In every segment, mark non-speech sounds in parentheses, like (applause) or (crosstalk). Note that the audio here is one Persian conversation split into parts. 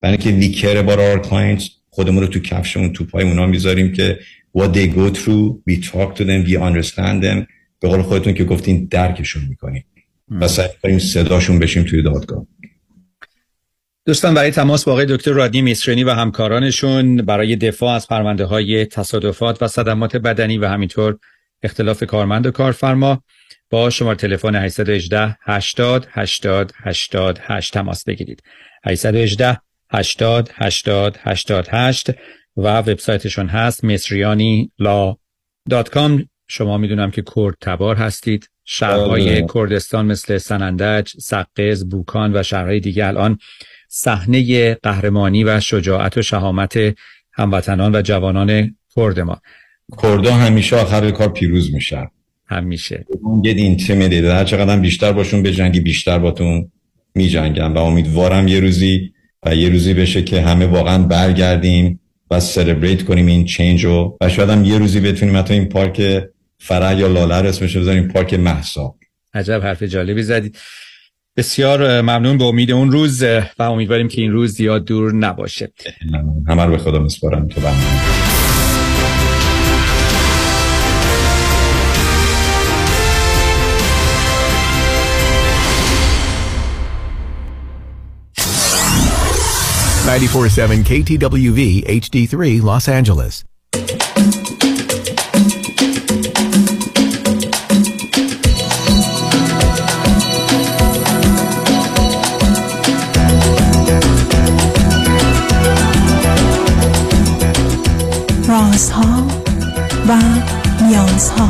برای اینکه وی کیر بار our clients خودمون رو تو کفشمون تو پای اونا می‌ذاریم که what they go through we talk to them we understand them. به قول خودتون که گفتین درکشون می‌کنیم. و سعی کنیم صداشون بشیم توی دادگاه. دوستان برای تماس با آقای دکتر رادنی میسرنی و همکارانشون برای دفاع از پرونده های تصادفات و صدمات بدنی و همینطور اختلاف کارمند و کارفرما با شماره تلفن 818 80 80 88 تماس بگیرید. 818 80 80 88 و وبسایتشون هست مصریانی law dot com. شما می‌دونم که کرد تبار هستید. شهرهای بله. کردستان مثل سنندج، سقز، بوکان و شهرهای دیگه الان صحنه قهرمانی و شجاعت و شهامت هموطنان و جوانان کرد ما. کردا همیشه آخر کار پیروز میشن. همیشه. یه intimidate هر چقدر بیشتر باشون بجنگی بیشتر باتون می جنگن و امیدوارم یه روزی و یه روزی بشه که همه واقعا برگردیم و celebrate کنیم این change رو. و شاید هم یه روزی بتونیم حتی این پارک فرح یا لاله رو اسمش بذاریم پارک مهسا عجب حرف جالبی زدید بسیار ممنون به امید اون روز و امیدواریم که این روز زیاد دور نباشه. همه رو به خدا میسپارم. تو برنامه 94.7 KTWV HD3 Los Angeles. رازها و نیازها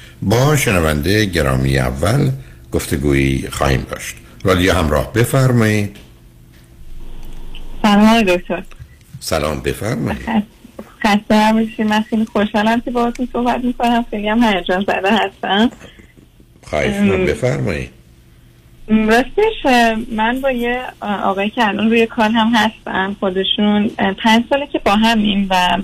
با شنونده گرامی اول گفتگویی خواهیم داشت. رادیو همراه بفرمایید. سلام دکتر. سلام بفرمایید. خسته نباشید. من خیلی خوشحالم که باهاتون صحبت می‌کنم. خیلی هم هیجان زده هستم. خواهش بفرمایید. راستش من با یه آقایی که الان روی کار هم هستم خودشون پنج ساله که با همیم و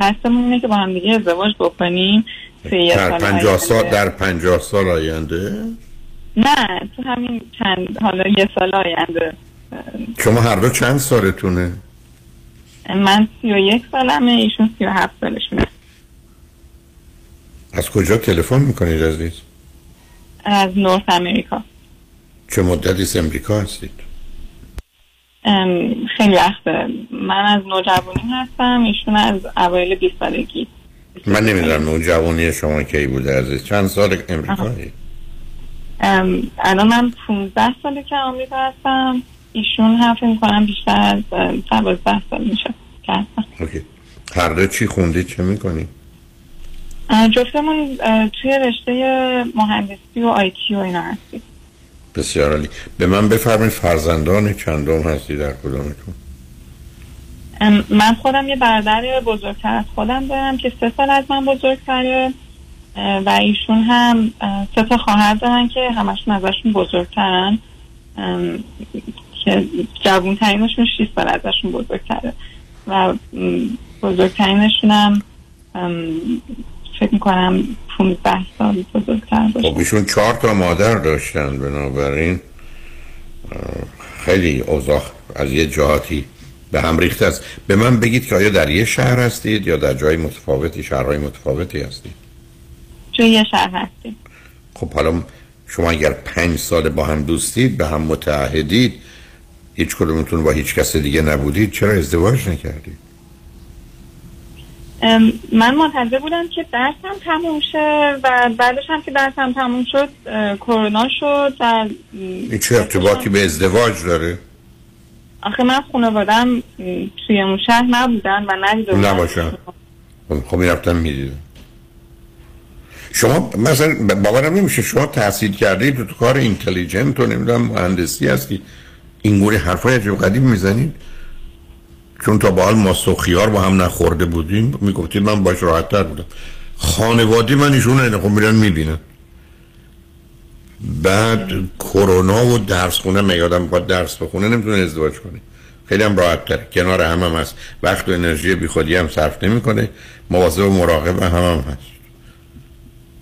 قصدمون اینه که با هم دیگه ازدواج بکنیم در پنجاه سال. در پنجاه سال آینده؟ نه تو همین چند حالا یه سال آینده. شما هر دو چند سالتونه؟ من سی و یک سالمه ایشون سی و هفت سالشونه. از کجا تلفن می‌کنید عزیز؟ از نورث امریکا. چه مدتی از امریکا هستید؟ ام، خیلی وقته من از نوجوانی هستم ایشون از اوایل 20 سالگی. من نمی‌دونم نوجوانی شما کی بوده عزیز. چند سال امریکایی؟ ام، الان من 15 ساله که آمریکا هستم. ایشون هم فکر می‌کنم بیشتر از ام، 12 سال میشه که هستم. هر دو چی خوندید چه می‌کنید؟ اه، جفتمون توی رشته مهندسی و آیتی و اینا هستیم. بسیار عالی. به من بفرمایید فرزندان چندم هستی در کدامتون؟ ام، من خودم یه برادر بزرگتر از خودم دارم که سه سال از من بزرگتره و ایشون هم سه تا خواهر دارن که همشون ازشون بزرگترن. که جوون ترینشون 6 سال ازشون بزرگتره. و بزرگترینشون هم فکر می‌کنم 15 سال بزرگتر باشه. خب ایشون چهار تا مادر داشتن بنابراین خیلی اوضاع از یه جهاتی به هم ریخته است. به من بگید که آیا در یه شهر هستید یا در جای متفاوتی شهرهای متفاوتی هستید؟ توی یه شهر هستیم. خب حالا شما اگر پنج سال با هم دوستید به هم متعهدید هیچ کدومتون با هیچ کس دیگه نبودید چرا ازدواج نکردید؟ من منتظر بودم که درسم تموم شه و بعدش هم که درسم تموم شد کرونا شد این چه ارتباطی به ازدواج داره؟ آخه من خانوادم توی اون شهر نبودن و ندیده. نباشن. خب می‌رفتم می‌دیدم شما مثلا باورم نمیشه شما تحصیل کردید تو, تو کار اینتلیجنت و نمی‌دونم مهندسی هستی این گونه حرفای عجب قدیم می‌زنید چون تا با حال ما سخیار با هم نخورده بودیم می‌گفتید من باش راحت تر بودم. خانواده من ایشون اینه خب میرن می‌بینن. بعد کرونا و درس خونه من یادم درس بخونه نمی‌تونه ازدواج کنه خیلی هم راحت تر کنار هم هم هست. وقت و انرژی بی خودی هم صرف نمی‌کنه. مواظب و مراقب هم هم هست.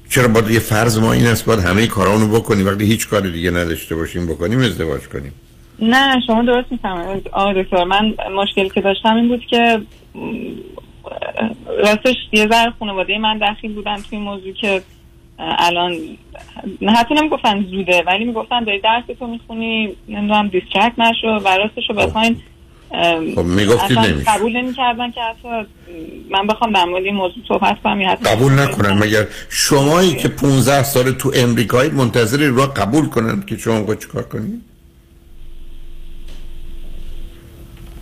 چرا باید یه فرض ما این است؟ باید همه کارانو بکنیم. وقتی هیچ کار دیگه نداشته باشیم بکنیم ازدواج کنیم. نه شما درست می‌فهمید. آقای دکتر من مشکلی که داشتم این بود که راستش یه ذره خانواده من دخیل بودن توی این موضوع که الان نه حتی نمی‌گفتن زوده ولی می‌گفتن داری درستو می‌خونی نمی‌دونم دیسترکت نشو و راستش رو بخواین خب می‌گفتید اصلا نمیشه. قبول نمی‌کردن که حتی من بخوام در مورد این موضوع صحبت کنم یا حتی قبول نکنن. مگر شمایی که 15 سال تو امریکایی منتظری را قبول کنن که شما چیکار کنید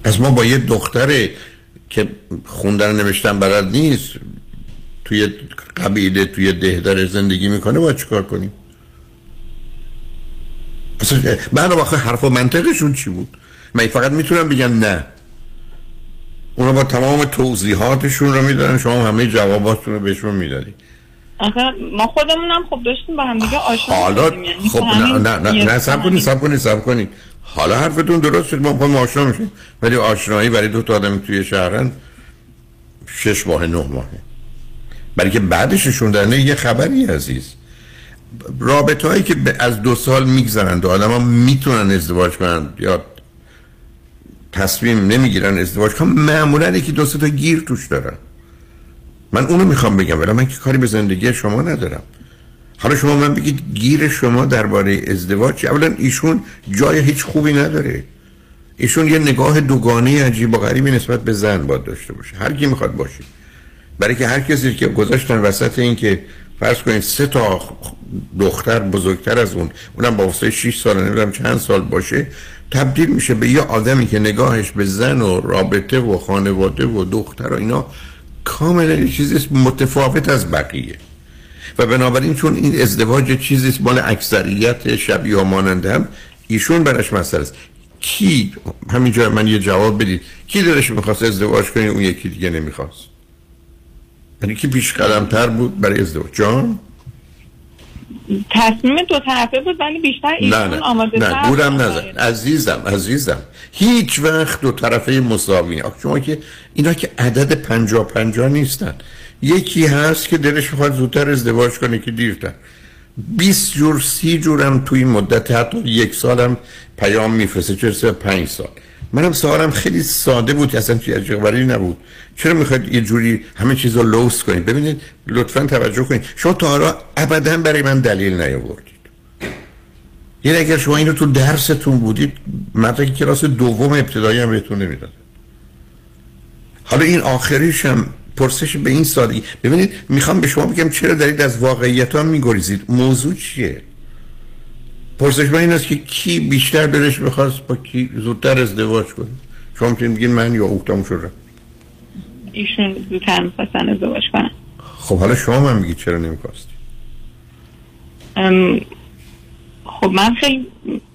از ما با یه دختره که خوندن نوشتن بلد نیست توی قبیله توی ده داره زندگی می‌کنه باید چیکار کنیم؟ من آخه حرف و منطقشون چی بود؟ من فقط می‌تونم بگم نه. اونا با تمام توضیحاتشون رو می‌دادن شما همه جواباتون رو بهشون می‌دادید آخه ما خودمونم خب داشتیم با هم دیگه آشنا حالا. یعنی خب نه نه نه نه سب کنید همین- سب کنید سب کنید. حالا حرفتون درست شد ما با آشنا میشیم. ولی آشنایی برای دو تا آدم توی شهرن شش ماه نه ماهه برای که بعدششون در یه خبری عزیز. رابطه هایی که از دو سال میگذرند و آدم می‌تونن ازدواج کنن یا تصمیم نمی‌گیرن ازدواج کنن معمولا یکی دو تا گیر توش دارن. من اونو می‌خوام بگم ولی من که کاری به زندگی شما ندارم. حالا شما من بگید گیر شما درباره ازدواج چیه؟ اولا ایشون جای هیچ خوبی نداره. ایشون یه نگاه دوگانه عجیب و غریبی نسبت به زن باید داشته باشه. هر کی می‌خواد باشه. برای که هر کسی که گذاشتن وسط این که فرض کنید سه تا دختر بزرگتر از اون اونم با واسه 6 سال نمی‌دونم چند سال باشه تبدیل میشه به یه آدمی که نگاهش به زن و رابطه و خانواده و دختر و اینا کاملا چیزی متفاوت از بقیه. و بنابراین چون این ازدواج چیزی مال اکثریت شبیه و ماننده هم ایشون برش مسئله است. کی؟ همینجا من یه جواب بدید. کی دلش می‌خواست ازدواج کنه اون یکی دیگه نمی‌خواست. یعنی کی پیش قدم تر بود برای ازدواج؟ جان؟ تصمیم دو طرفه بود ولی بیشتر نه ایشون نه آماده نه گورم نزن. عزیزم عزیزم. هیچ وقت دو طرفه مساوی. آخه شما که اینا که عدد پنجا پنجا نیستن. یکی هست که دلش می‌خواد زودتر ازدواج کنه که دیرتر. 20 جور سی جورم توی مدت حتی یک سالم پیام میفرسته. رسه به پنج سال؟ منم سوالم خیلی ساده بود اصلا چیز عجیب نبود. چرا می‌خواید یه جوری همه چیز رو لوس کنید؟ ببینید لطفا توجه کنید. شما تا حالا ابدا برای من دلیل نیاوردید. یعنی اگر شما اینو تو درستون بودید مدرک کلاس دوم ابتدایی هم بهتون نمی‌داد حالا این آخریش هم پرسش به این سادگی. ببینید می‌خوام به شما بگم چرا دارید از واقعیت ها میگریزید. موضوع چیه؟ پرسش من این است که کی بیشتر دلش می‌خواست با کی زودتر ازدواج کنه؟ شما می‌تونید بگید من یا او تموم شد ایشون زودتر می‌خواستن ازدواج کنن. خب حالا شما من میگید چرا نمی‌خواستی؟ ام، خب من خیلی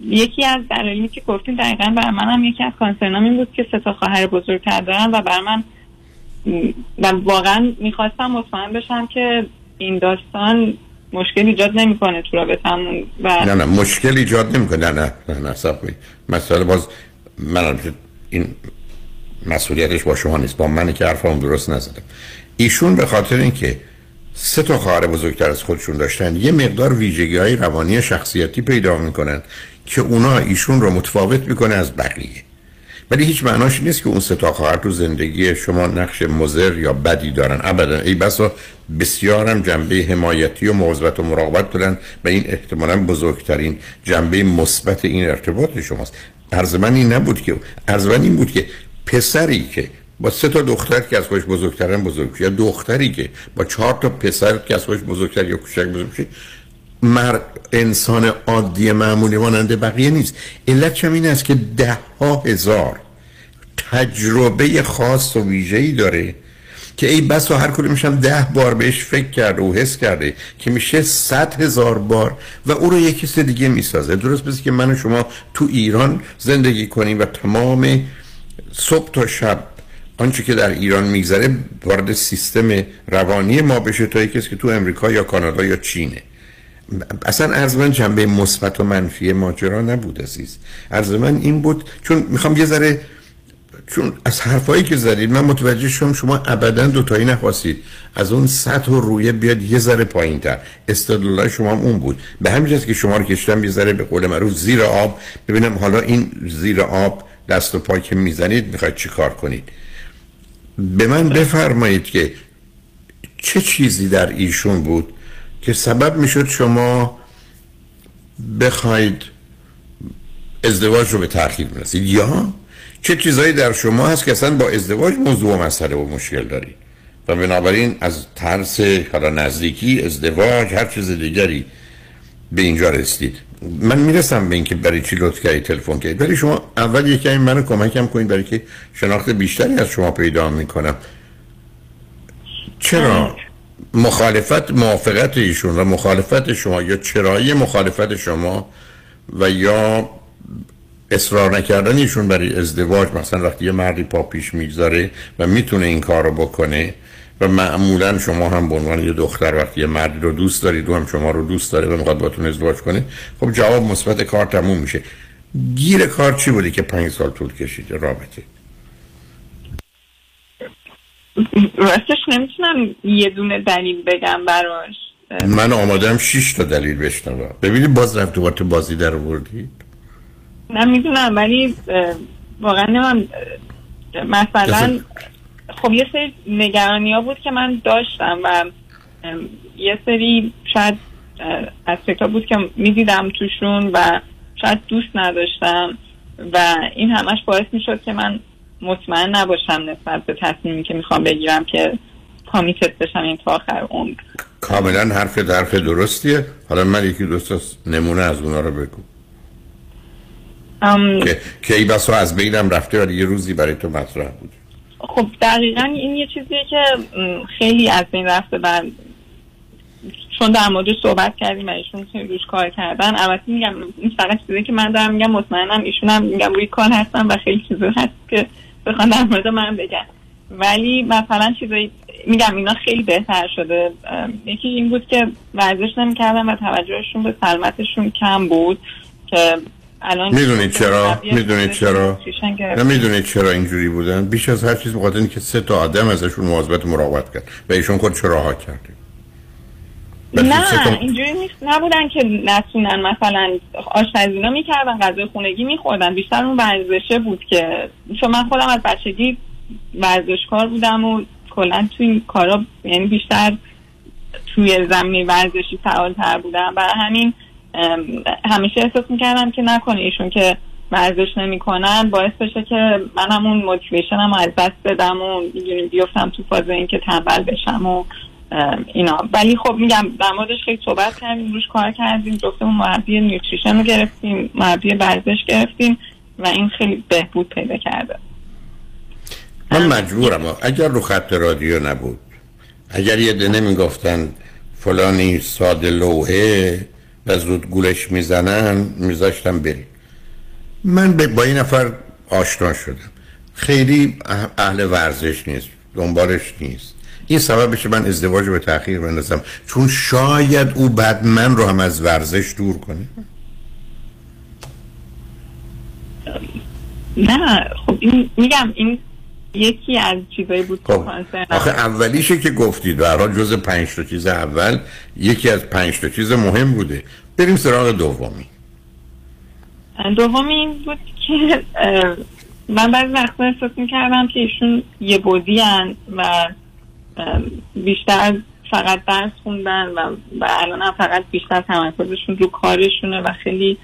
یکی از دلایلی که گفتین دقیقا برای منم یکی از کانسرنام این بود که سه تا خواهر بزرگتر دارم و برای من و واقعا می‌خواستم مطمئن بشم که این داستان مشکل ایجاد نمی‌کنه تو رابطمون و نه نه مشکل ایجاد نمی‌کنه. نه نه نه نه. مسئله باز من این مسئولیتش با شما نیست. با منه که حرفم درست نزدم. ایشون به خاطر اینکه سه تا خواهر بزرگتر از خودشون داشتن یه مقدار ویژگی های روانی شخصیتی پیدا می‌کنن که اونا ایشون رو متفاوت می‌کنه از بقیه. ولی هیچ معناش نیست که اون سه تا خواهر تو زندگی شما نقش مضر یا بدی دارن. ابدا ای بسا بسیارم جنبه حمایتی و مواظبت و مراقبت دارن و این احتمالا بزرگترین جنبه مثبت این ارتباط شماست. عرض من این نبود که عرض من این بود که پسری که با سه تا دختر که از خودش بزرگترن بزرگ یا دختری که با چهار تا پسر که از خودش بزرگتر یا کوچک بزرگ شه مر انسان عادی معمولی مانند بقیه نیست. علت چم این است که ده ها هزار تجربه خاص و ویژه‌ای داره که ای بس و هر کدومش هم ده بار بهش فکر کرده و حس کرده که میشه صد هزار بار و او رو یک کس دیگه می‌سازه. درست بسی که من و شما تو ایران زندگی کنیم و تمام صبح تا شب آنچه که در ایران میگذره وارد سیستم روانی ما بشه تا کسی که تو امریکا یا کانادا یا چینه. اصلا عرض من جنبه مثبت و منفی ماجرا نبود عزیز. عرض من این بود چون می‌خوام یه ذره چون از حرفایی که زدید من متوجه شدم شما ابدا دوتایی نخواستید. از اون سطح و رویه بیاد یه ذره پایین تر استدلال شما هم اون بود. به همین که شما رو کشتم یه ذره به قول معروف زیر آب. ببینم حالا این زیر آب دست و پای که می‌زنید می‌خواید چی کار کنید. به من بفرمایید که چه چیزی در ایشون بود؟ که سبب می‌شد شما بخواید ازدواج رو به تأخیر برسید. یا چه چیزهایی در شما هست که اصلا با ازدواج موضوع و مسئله و مشکل دارید و بنابراین از ترس حالا نزدیکی ازدواج هر چیز دیگری به اینجا رسید من می‌رسم به اینکه برای چی لطف کردی تلفن کردید ولی شما اول یکی منو کمکم کنید برای که شناخت بیشتری از شما پیدا می‌کنم. چرا؟ مخالفت موافقت ایشون و مخالفت شما یا چرایی مخالفت شما و یا اصرار نکردن ایشون برای ازدواج مثلا وقتی یه مردی پا پیش می‌گذاره و می‌تونه این کار رو بکنه و معمولا شما هم به عنوان یه دختر وقتی یه مردی رو دوست دارید و هم شما رو دوست داره و می‌خواد باتون ازدواج کنه خب جواب مثبت کار تموم میشه. گیر کار چی بودی که پنج سال طول کشید؟ رابطه. راستش نمی‌تونم یه دونه دلیل بگم براش. من آمادم شش تا دلیل بشنوم. ببینید باز رفت دوباره بازی در آوردید؟ نه می‌دونم ولی واقعا نمیم مثلا خب یه سری نگرانی ها بود که من داشتم و یه سری شاید اسپکت بود که می‌دیدم توشون و شاید دوست نداشتم و این همش باعث می‌شد که من مطمئن نباشم نسبت به تصمیمی که می‌خوام بگیرم که کامیتت بشم این تا آخر عمر. کاملا حرف حرف درستیه. حالا من یکی دوست نمونه از اونا رو بگو. ام... که, که ای بسا از بینم رفته ولی یه روزی برای تو مطرح بود خب دقیقا این یه چیزیه که خیلی از بین رفته و چون در موردش صحبت کردیم و ایشون روش کار کردن البته میگم این فقط چیزی که من دارم میگم مطمئنم ایشون هم میگم روی کار هستم و خیلی چیزی هست که بخوان در مورد من بگن. ولی مثلا چیزایی میگم اینا خیلی بهتر شده. یکی این بود که ورزش نمی‌کردن و توجهشون به سلامتشون کم بود که الان می‌دونید چرا؟ می‌دونید چرا؟ نه می‌دونید چرا اینجوری بودن؟ بیش از هر چیز بخاطر که سه تا آدم ازشون مواظبت مراقبت کرد و ایشون خود چرا ها کرده نه اینجوری نیست. نبودن که نتونن. مثلا آشپزینا می‌کردن غذای خونگی میخوردن. بیشتر اون ورزشه بود که چون من خودم از بچگی ورزشکار بودم و کلا توی این کارا یعنی بیشتر توی زمینی ورزشی فعالتر بودم. برای همین همیشه احساس می‌کردم که نکنه ایشون که ورزش نمی‌کنن. باعث بشه که منم اون موتیویشنم از دست بدم و بیفتم تو فاز اینکه تنبل بشم و اینا. ولی خب میگم در موردش خیلی صحبت کردیم روش کار کردیم جفتمون مربی نیوتریشن رو گرفتیم مربی ورزش گرفتیم و این خیلی بهبود پیدا کرده. من مجبورم. اگر رو خط رادیو نبود اگر یه دنه می‌گفتن فلانی ساده لوحه و زود گولش می‌زنن میذاشتم بریم. من با این نفر آشنا شدم. خیلی اهل ورزش نیست دنبالش نیست. این سبب بشه من ازدواج به تاخیر بندازم. چون شاید او بعد من رو هم از ورزش دور کنه. نه خب این میگم این یکی از چیزایی بود خب آخه اولیشه که گفتید. و حال جز پنج تا چیز اول یکی از پنج تا چیز مهم بوده. بریم سراغ دومی. دومی این بود که من بعضی وقتا احساس می‌کردم که ایشون یه بودی و بیشتر فقط درس خوندن و, و الان هم فقط بیشتر تمرکزشون رو کارشونه و خیلی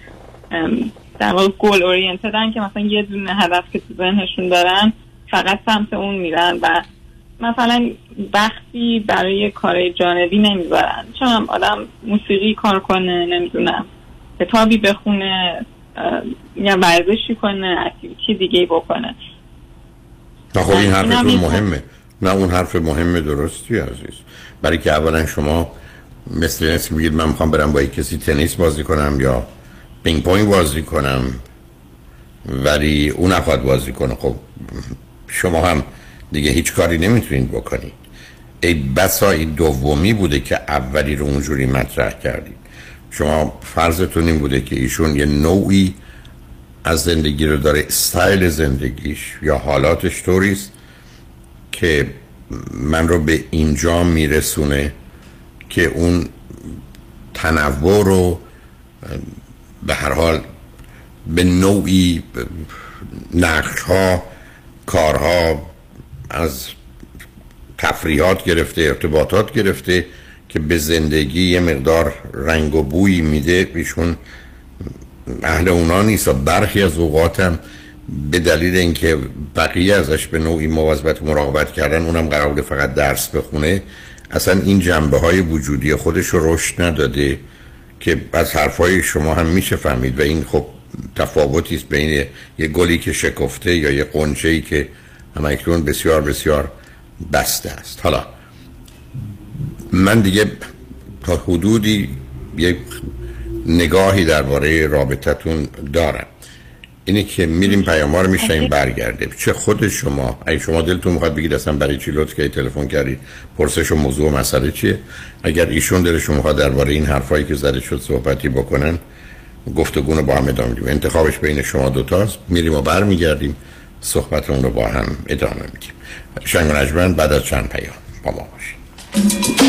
در واقع گل اورینتدن که مثلا یه دونه هدف که تو ذهنشون دارن فقط سمت اون میرن و مثلا وقتی برای کار جانبی نمی‌ذارن. چون آدم موسیقی کار کنه نمی‌دونم کتابی بخونه یا ورزشی کنه اکتیویتی دیگه بکنه. نه خب این حرف مهمه. نه اون حرف مهمه درستی عزیز. برای که اولا شما مثل نیست میگید من می‌خوام برم با کسی تنیس بازی کنم یا پینگ پونگ بازی کنم ولی اون نخواد بازی کنه. خب شما هم دیگه هیچ کاری نمی‌تونید بکنید. ای بسا این دومی بوده که اولی رو اونجوری مطرح کردید. شما فرضتون این بوده که ایشون یه نوعی از زندگی رو داره استایل زندگیش یا حالاتش طوریست که من رو به اینجا میرسونه که اون تنوع رو به هر حال به نوعی نقش ها کارها از تفریحات گرفته ارتباطات گرفته که به زندگی یه مقدار رنگ و بویی میده ایشون اهل اونا نیست برخی از اوقاتم به دلیل اینکه بقیه ازش به نوعی مواظبت مراقبت کردن اونم قرار بوده فقط درس بخونه اصلا این جنبه های وجودی خودش رو رشد نداده که از حرفای شما هم میشه فهمید و این خب تفاوتی است بین یه گلی که شکفته یا یه قنچه که همکنون بسیار بسیار بسته است. حالا من دیگه تا حدودی یک نگاهی درباره رابطتون دارم. اینه که میریم پیامار رو میشنیم برگرده چه خود شما؟ اگه شما دلتون می‌خواد بگید اصلا برای چی لطف که تلفن کردید پرسش و موضوع و مسئله چیه؟ اگر ایشون دلشون می‌خواد درباره این حرفایی که زده شد صحبتی بکنن گفتگو رو با هم ادامه میدیم. انتخابش بین شما دوتاست میریم و برمیگردیم. صحبتمون رو با هم ادامه میدیم. شنگ بعد از چند پیام با ما باشیم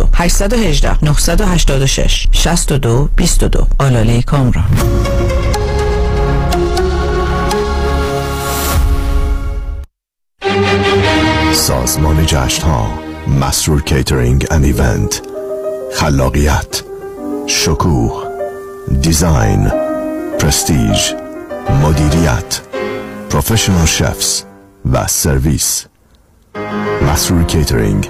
818 986 62 22 آلاله کامران. سازمان جشن ها مسرور catering and event خلاقیت شکوه design پرستیج مدیریت professional chefs و سرویس مسرور کیترینگ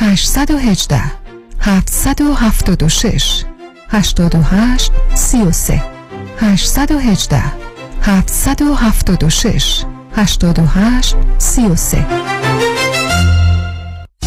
818 776 88 33 818 776 88 33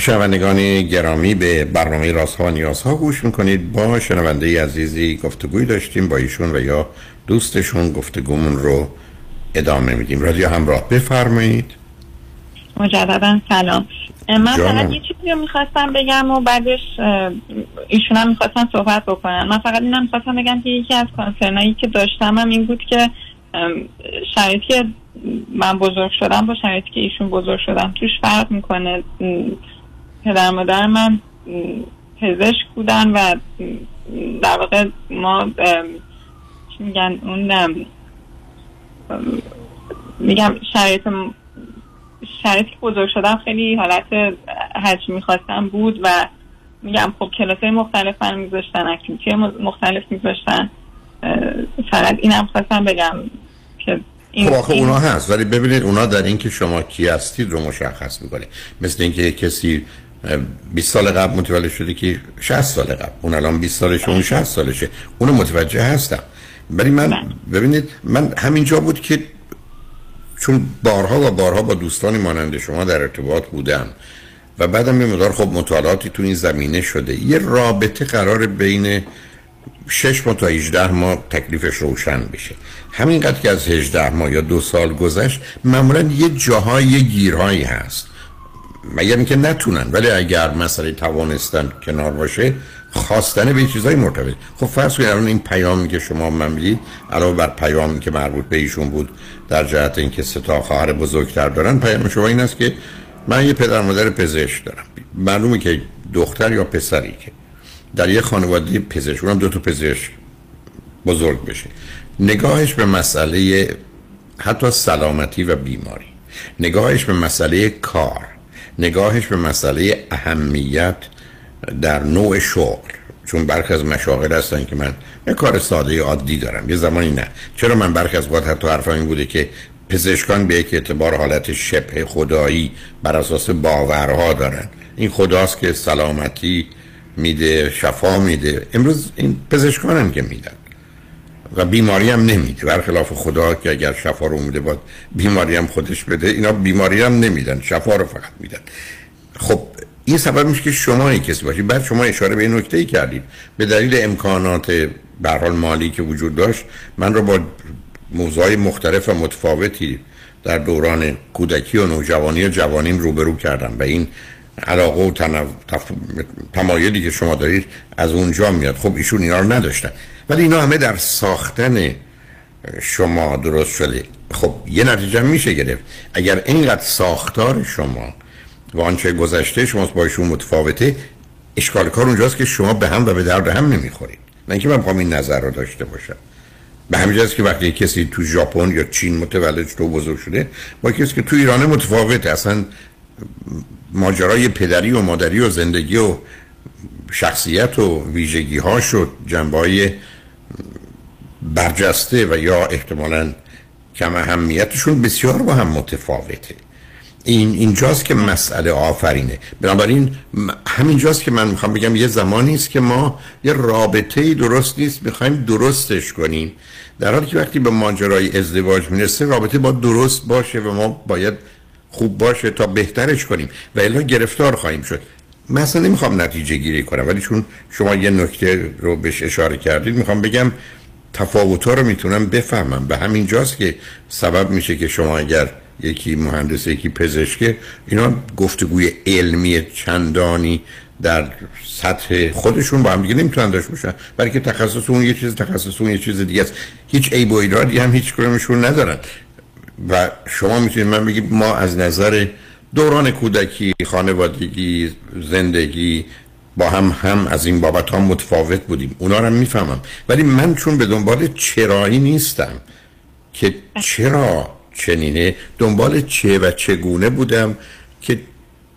شنوندگان گرامی به برنامه رازها و نیازها گوش می‌کنید. با شنونده عزیزی گفتگوی داشتیم با ایشون و یا دوستشون گفتگومون رو ادامه میدیم. رادیو همراه بفرمایید. مجددا سلام. من. فقط یه چیزی رو می‌خواستم بگم و بعدش ایشون هم می‌خواستم صحبت بکنن. من فقط اینم می‌خواستم بگم که یکی از کانسرنایی که داشتم هم این بود که شرایطی که من بزرگ شدم با شرایطی که ایشون بزرگ شدم توش فرق می‌کنه. پدر مادر من پزشک بودن و در واقع ما چی میگن اون میگم شرایط که بزرگ شدم خیلی حالت هرچی می‌خواستم بود و میگم خب کلاس های مختلف هم میذاشتن اکتیویتی مختلف میذاشتن فقط اینم خواستم بگم که این خب آخه اونا هست ولی ببینید اونا در اینکه شما کی هستید رو مشخص می‌کنه. مثل اینکه کسی 20 سال قبل متولد شده که 60 سال قبل. اون الان 20 سالشه اون 60 سالشه. اونو متوجه هستم. ولی من ببینید من همینجا بود که چون بارها و بارها با دوستانی مانند شما در ارتباط بودم و بعدم یه مقدار خب مطالعاتی تو این زمینه شده. یه رابطه قرار بین 6 ماه تا 18 ماه تکلیفش روشن بشه. همینقدر که از 18 ماه یا دو سال گذشت معمولا یه جاهای گیرهایی هست. مگر اینکه نتونن؟ ولی اگر مسئله توانستن کنار باشه خواستن به چیزای مرتبط. خب فرض کنید الان این پیامی که شما من می‌دید علاوه بر پیامی که مربوط به ایشون بود در جهت اینکه سه تا خواهر بزرگتر دارن پیام شما این است که من یه پدر مادر پزشک دارم. معلومه که دختر یا پسری که در یه خانواده پزشک اونم دو تا پزشک بزرگ بشه. نگاهش به مسئله حتی سلامتی و بیماری. نگاهش به مسئله کار. نگاهش به مسئله اهمیت در نوع شغل چون برخی از مشاغل هستن که من یه کار ساده عادی دارم یه زمانی نه. چرا من برخی از وقت حتی حرفم این بوده که پزشکان به یک اعتبار حالت شبه خدایی بر اساس باورها دارن؟ این خداست که سلامتی میده شفا میده. امروز این پزشکان هم که میدن. و بیماری هم نمیده. برخلاف خدا که اگر شفا رو میده باید بیماری هم خودش بده. اینا بیماری هم نمیدن. شفا رو فقط میدن. خب این سبب میشه که شما کسی باشید. بعد شما اشاره به این نکته ای کردید. به دلیل امکانات برحال مالی که وجود داشت من رو با موضوع مختلف و متفاوتی در دوران کودکی و نوجوانی و جوانیم روبرو کردم و این علاقه و. تف... تمایلی که شما دارید از اونجا میاد. خب ایشون اینا رو نداشتن. ولی اینا همه در ساختن شما درست شده. خب یه نتیجه میشه گرفت. اگر اینقدر ساختار شما و آنچه گذشته شما با ایشون متفاوته اشکال کار اونجاست که شما به هم و به درد هم نمی‌خورید. نه اینکه من می‌خوام این نظر رو داشته باشم. به همین که وقتی کسی تو ژاپن یا چین متولد شده و بزرگ شده با کسی که تو ایران متفاوته. اصلا ماجرای پدری و مادری و زندگی و شخصیت و ویژگی ها شد جنبای برجسته و یا احتمالا کم اهمیتشون بسیار با هم متفاوته. این اینجاست که مسئله آفرینه. بنابراین همینجاست که من می‌خوام بگم یه زمانی است که ما یه رابطه درست نیست می‌خوایم درستش کنیم. در حالی که وقتی به ماجرای ازدواج می‌رسه رابطه با درست باشه و ما باید خوب باشه تا بهترش کنیم و الا گرفتار خواهیم شد. مثلا نمی‌خوام نتیجه گیری کنم ولی چون شما یه نکته رو بهش اشاره کردید می‌خوام بگم تفاوت رو می‌تونم بفهمم. به همین جاست که سبب میشه که شما اگر یکی مهندس یکی پزشکه اینا گفتگوی علمی چندانی در سطح خودشون با هم دیگه نمی‌تونن داشته باشن. برای که تخصص اون یه چیز تخصص اون یه چیز دیگه است. هیچ عیب و ایرادی هم هیچ کدومشون ندارن. و شما می‌تونید من بگید ما از نظر دوران کودکی خانوادگی زندگی با هم هم از این بابت ها متفاوت بودیم. اونا رو می‌فهمم. ولی من چون به دنبال چرایی نیستم که چرا چنینه دنبال چه و چگونه بودم که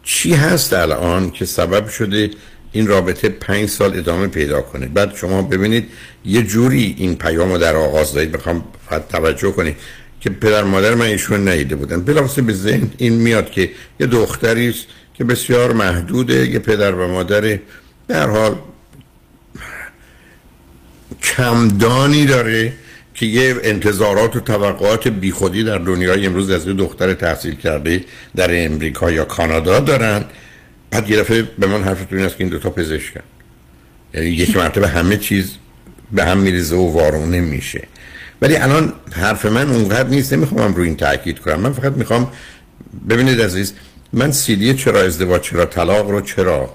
چی هست الان که سبب شده این رابطه پنج سال ادامه پیدا کنه. بعد شما ببینید یه جوری این پیام رو در آغاز دارید بخوام توجه کنید که پدر مادر من ایشون نیده بودن. بلافاصله به ذهن این میاد که یه دختری است که بسیار محدوده. یه پدر و مادر در حال کمدانی داره که یه انتظارات و توقعات بیخودی در دنیای امروز از یه دختر تحصیل کرده در امریکا یا کانادا دارن. بعد یه به من حرفتون این است که این دوتا پزشکن یعنی یک مرتبه همه چیز به هم میریزه و وارونه میشه. ولی الان حرف من اونقدر نیست. نمی‌خوام روی این تاکید کنم. من فقط می‌خوام ببینید عزیز من سیدی چرا ازدواج چرا طلاق رو چرا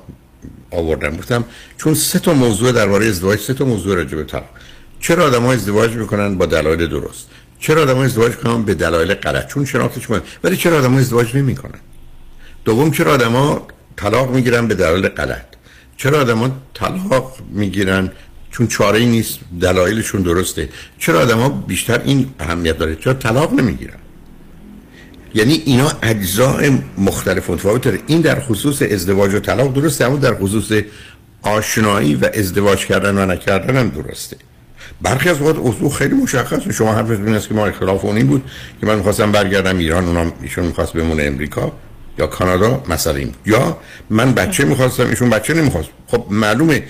آوردم؟ گفتم چون سه تا موضوع درباره ازدواج سه تا موضوع راجع به طلاق. چرا آدم ها ازدواج می‌کنن با دلایل درست؟ چرا آدم ها ازدواج کنن به دلایل غلط؟ چون شناختش مهم ولی چرا آدم ها ازدواج نمی‌کنن؟ دوم چرا آدم ها طلاق می‌گیرن به دلایل غلط؟ چرا آدم ها طلاق می‌گیرن چون چاره ای نیست دلایلشون درسته؟ چرا آدم ها بیشتر این اهمیت داره؟ چرا طلاق نمی‌گیرن؟ یعنی اینا اجزاء مختلف متفاوت داره. این در خصوص ازدواج و طلاق درسته اما در خصوص آشنایی و ازدواج کردن و نکردن هم درسته. برخی از وقت اصول خیلی مشخص شما حرفتون این است که ما اختلاف اون بود که من می‌خواستم برگردم ایران اونم ایشون می‌خواست بمونه امریکا یا کانادا مثلا این. یا من بچه می‌خواستم ایشون بچه نمی‌خواست. خب معلومه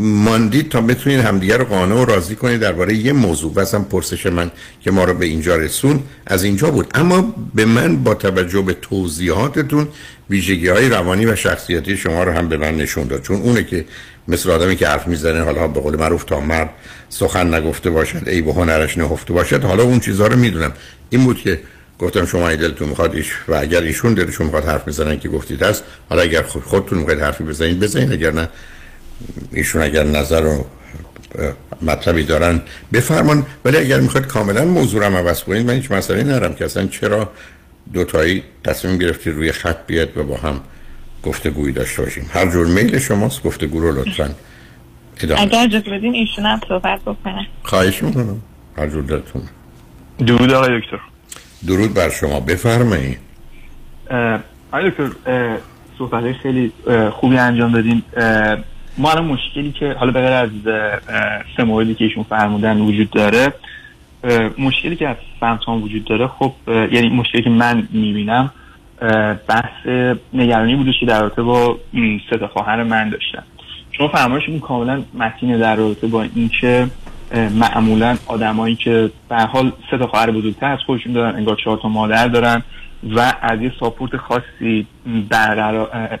ماندید تا بتونید همدیگه رو قانع و راضی کنید درباره یه موضوع. و پرسش من که ما رو به اینجا رسون از اینجا بود. اما به من با توجه به توضیحاتتون ویژگی های روانی و شخصیتی شما رو هم به من نشون داد. چون اونه که مثل آدمی که حرف می‌زنه حالا به قول معروف تا مرد سخن نگفته باشد ای به هنرش نهفته باشد. حالا اون چیزها رو می‌دونم. این بود که گفتم شما ای دلتون می‌خواد ایش و اگر ایشون دلشون می‌خواد حرف بزنن که گفتید هست حالا اگر خودتون می‌خواید حرفی بزنید بزنید. اگر نه ایشون اگر نظر و مطلبی دارن بفرمان ولی اگر می‌خواد کاملا موضوع رو عوض کنید من هیچ مسئله ندارم که اصلا چرا دوتایی تصمیم گرفتید روی خط بیاد و با هم گفتگویی داشته باشیم. هر جور میل شماست گفتگو رو لطفا ادامه اگر اجازه بدین ایشون هم صحبت بکنن خواهش می‌کنم. هر جور دلتون. درود آقای دکتر. درود بر شما. بفرمایید. آقای دکتر صحبت خیلی خوبی انجام دادین. ما الان مشکلی که حالا بغیر از سه موردی که ایشون فرمودن وجود داره مشکلی که از سمتان وجود داره خب یعنی مشکلی که من می‌بینم بحث نگرانی بودش که در رابطه با تا خواهر من داشتم. شما فرمایشتون کاملا متین در رابطه با اینکه معمولا آدمایی که به حال سه تا خواهر بزرگتر از خودشون دارن انگار چهار تا مادر دارن و از یه support خاصی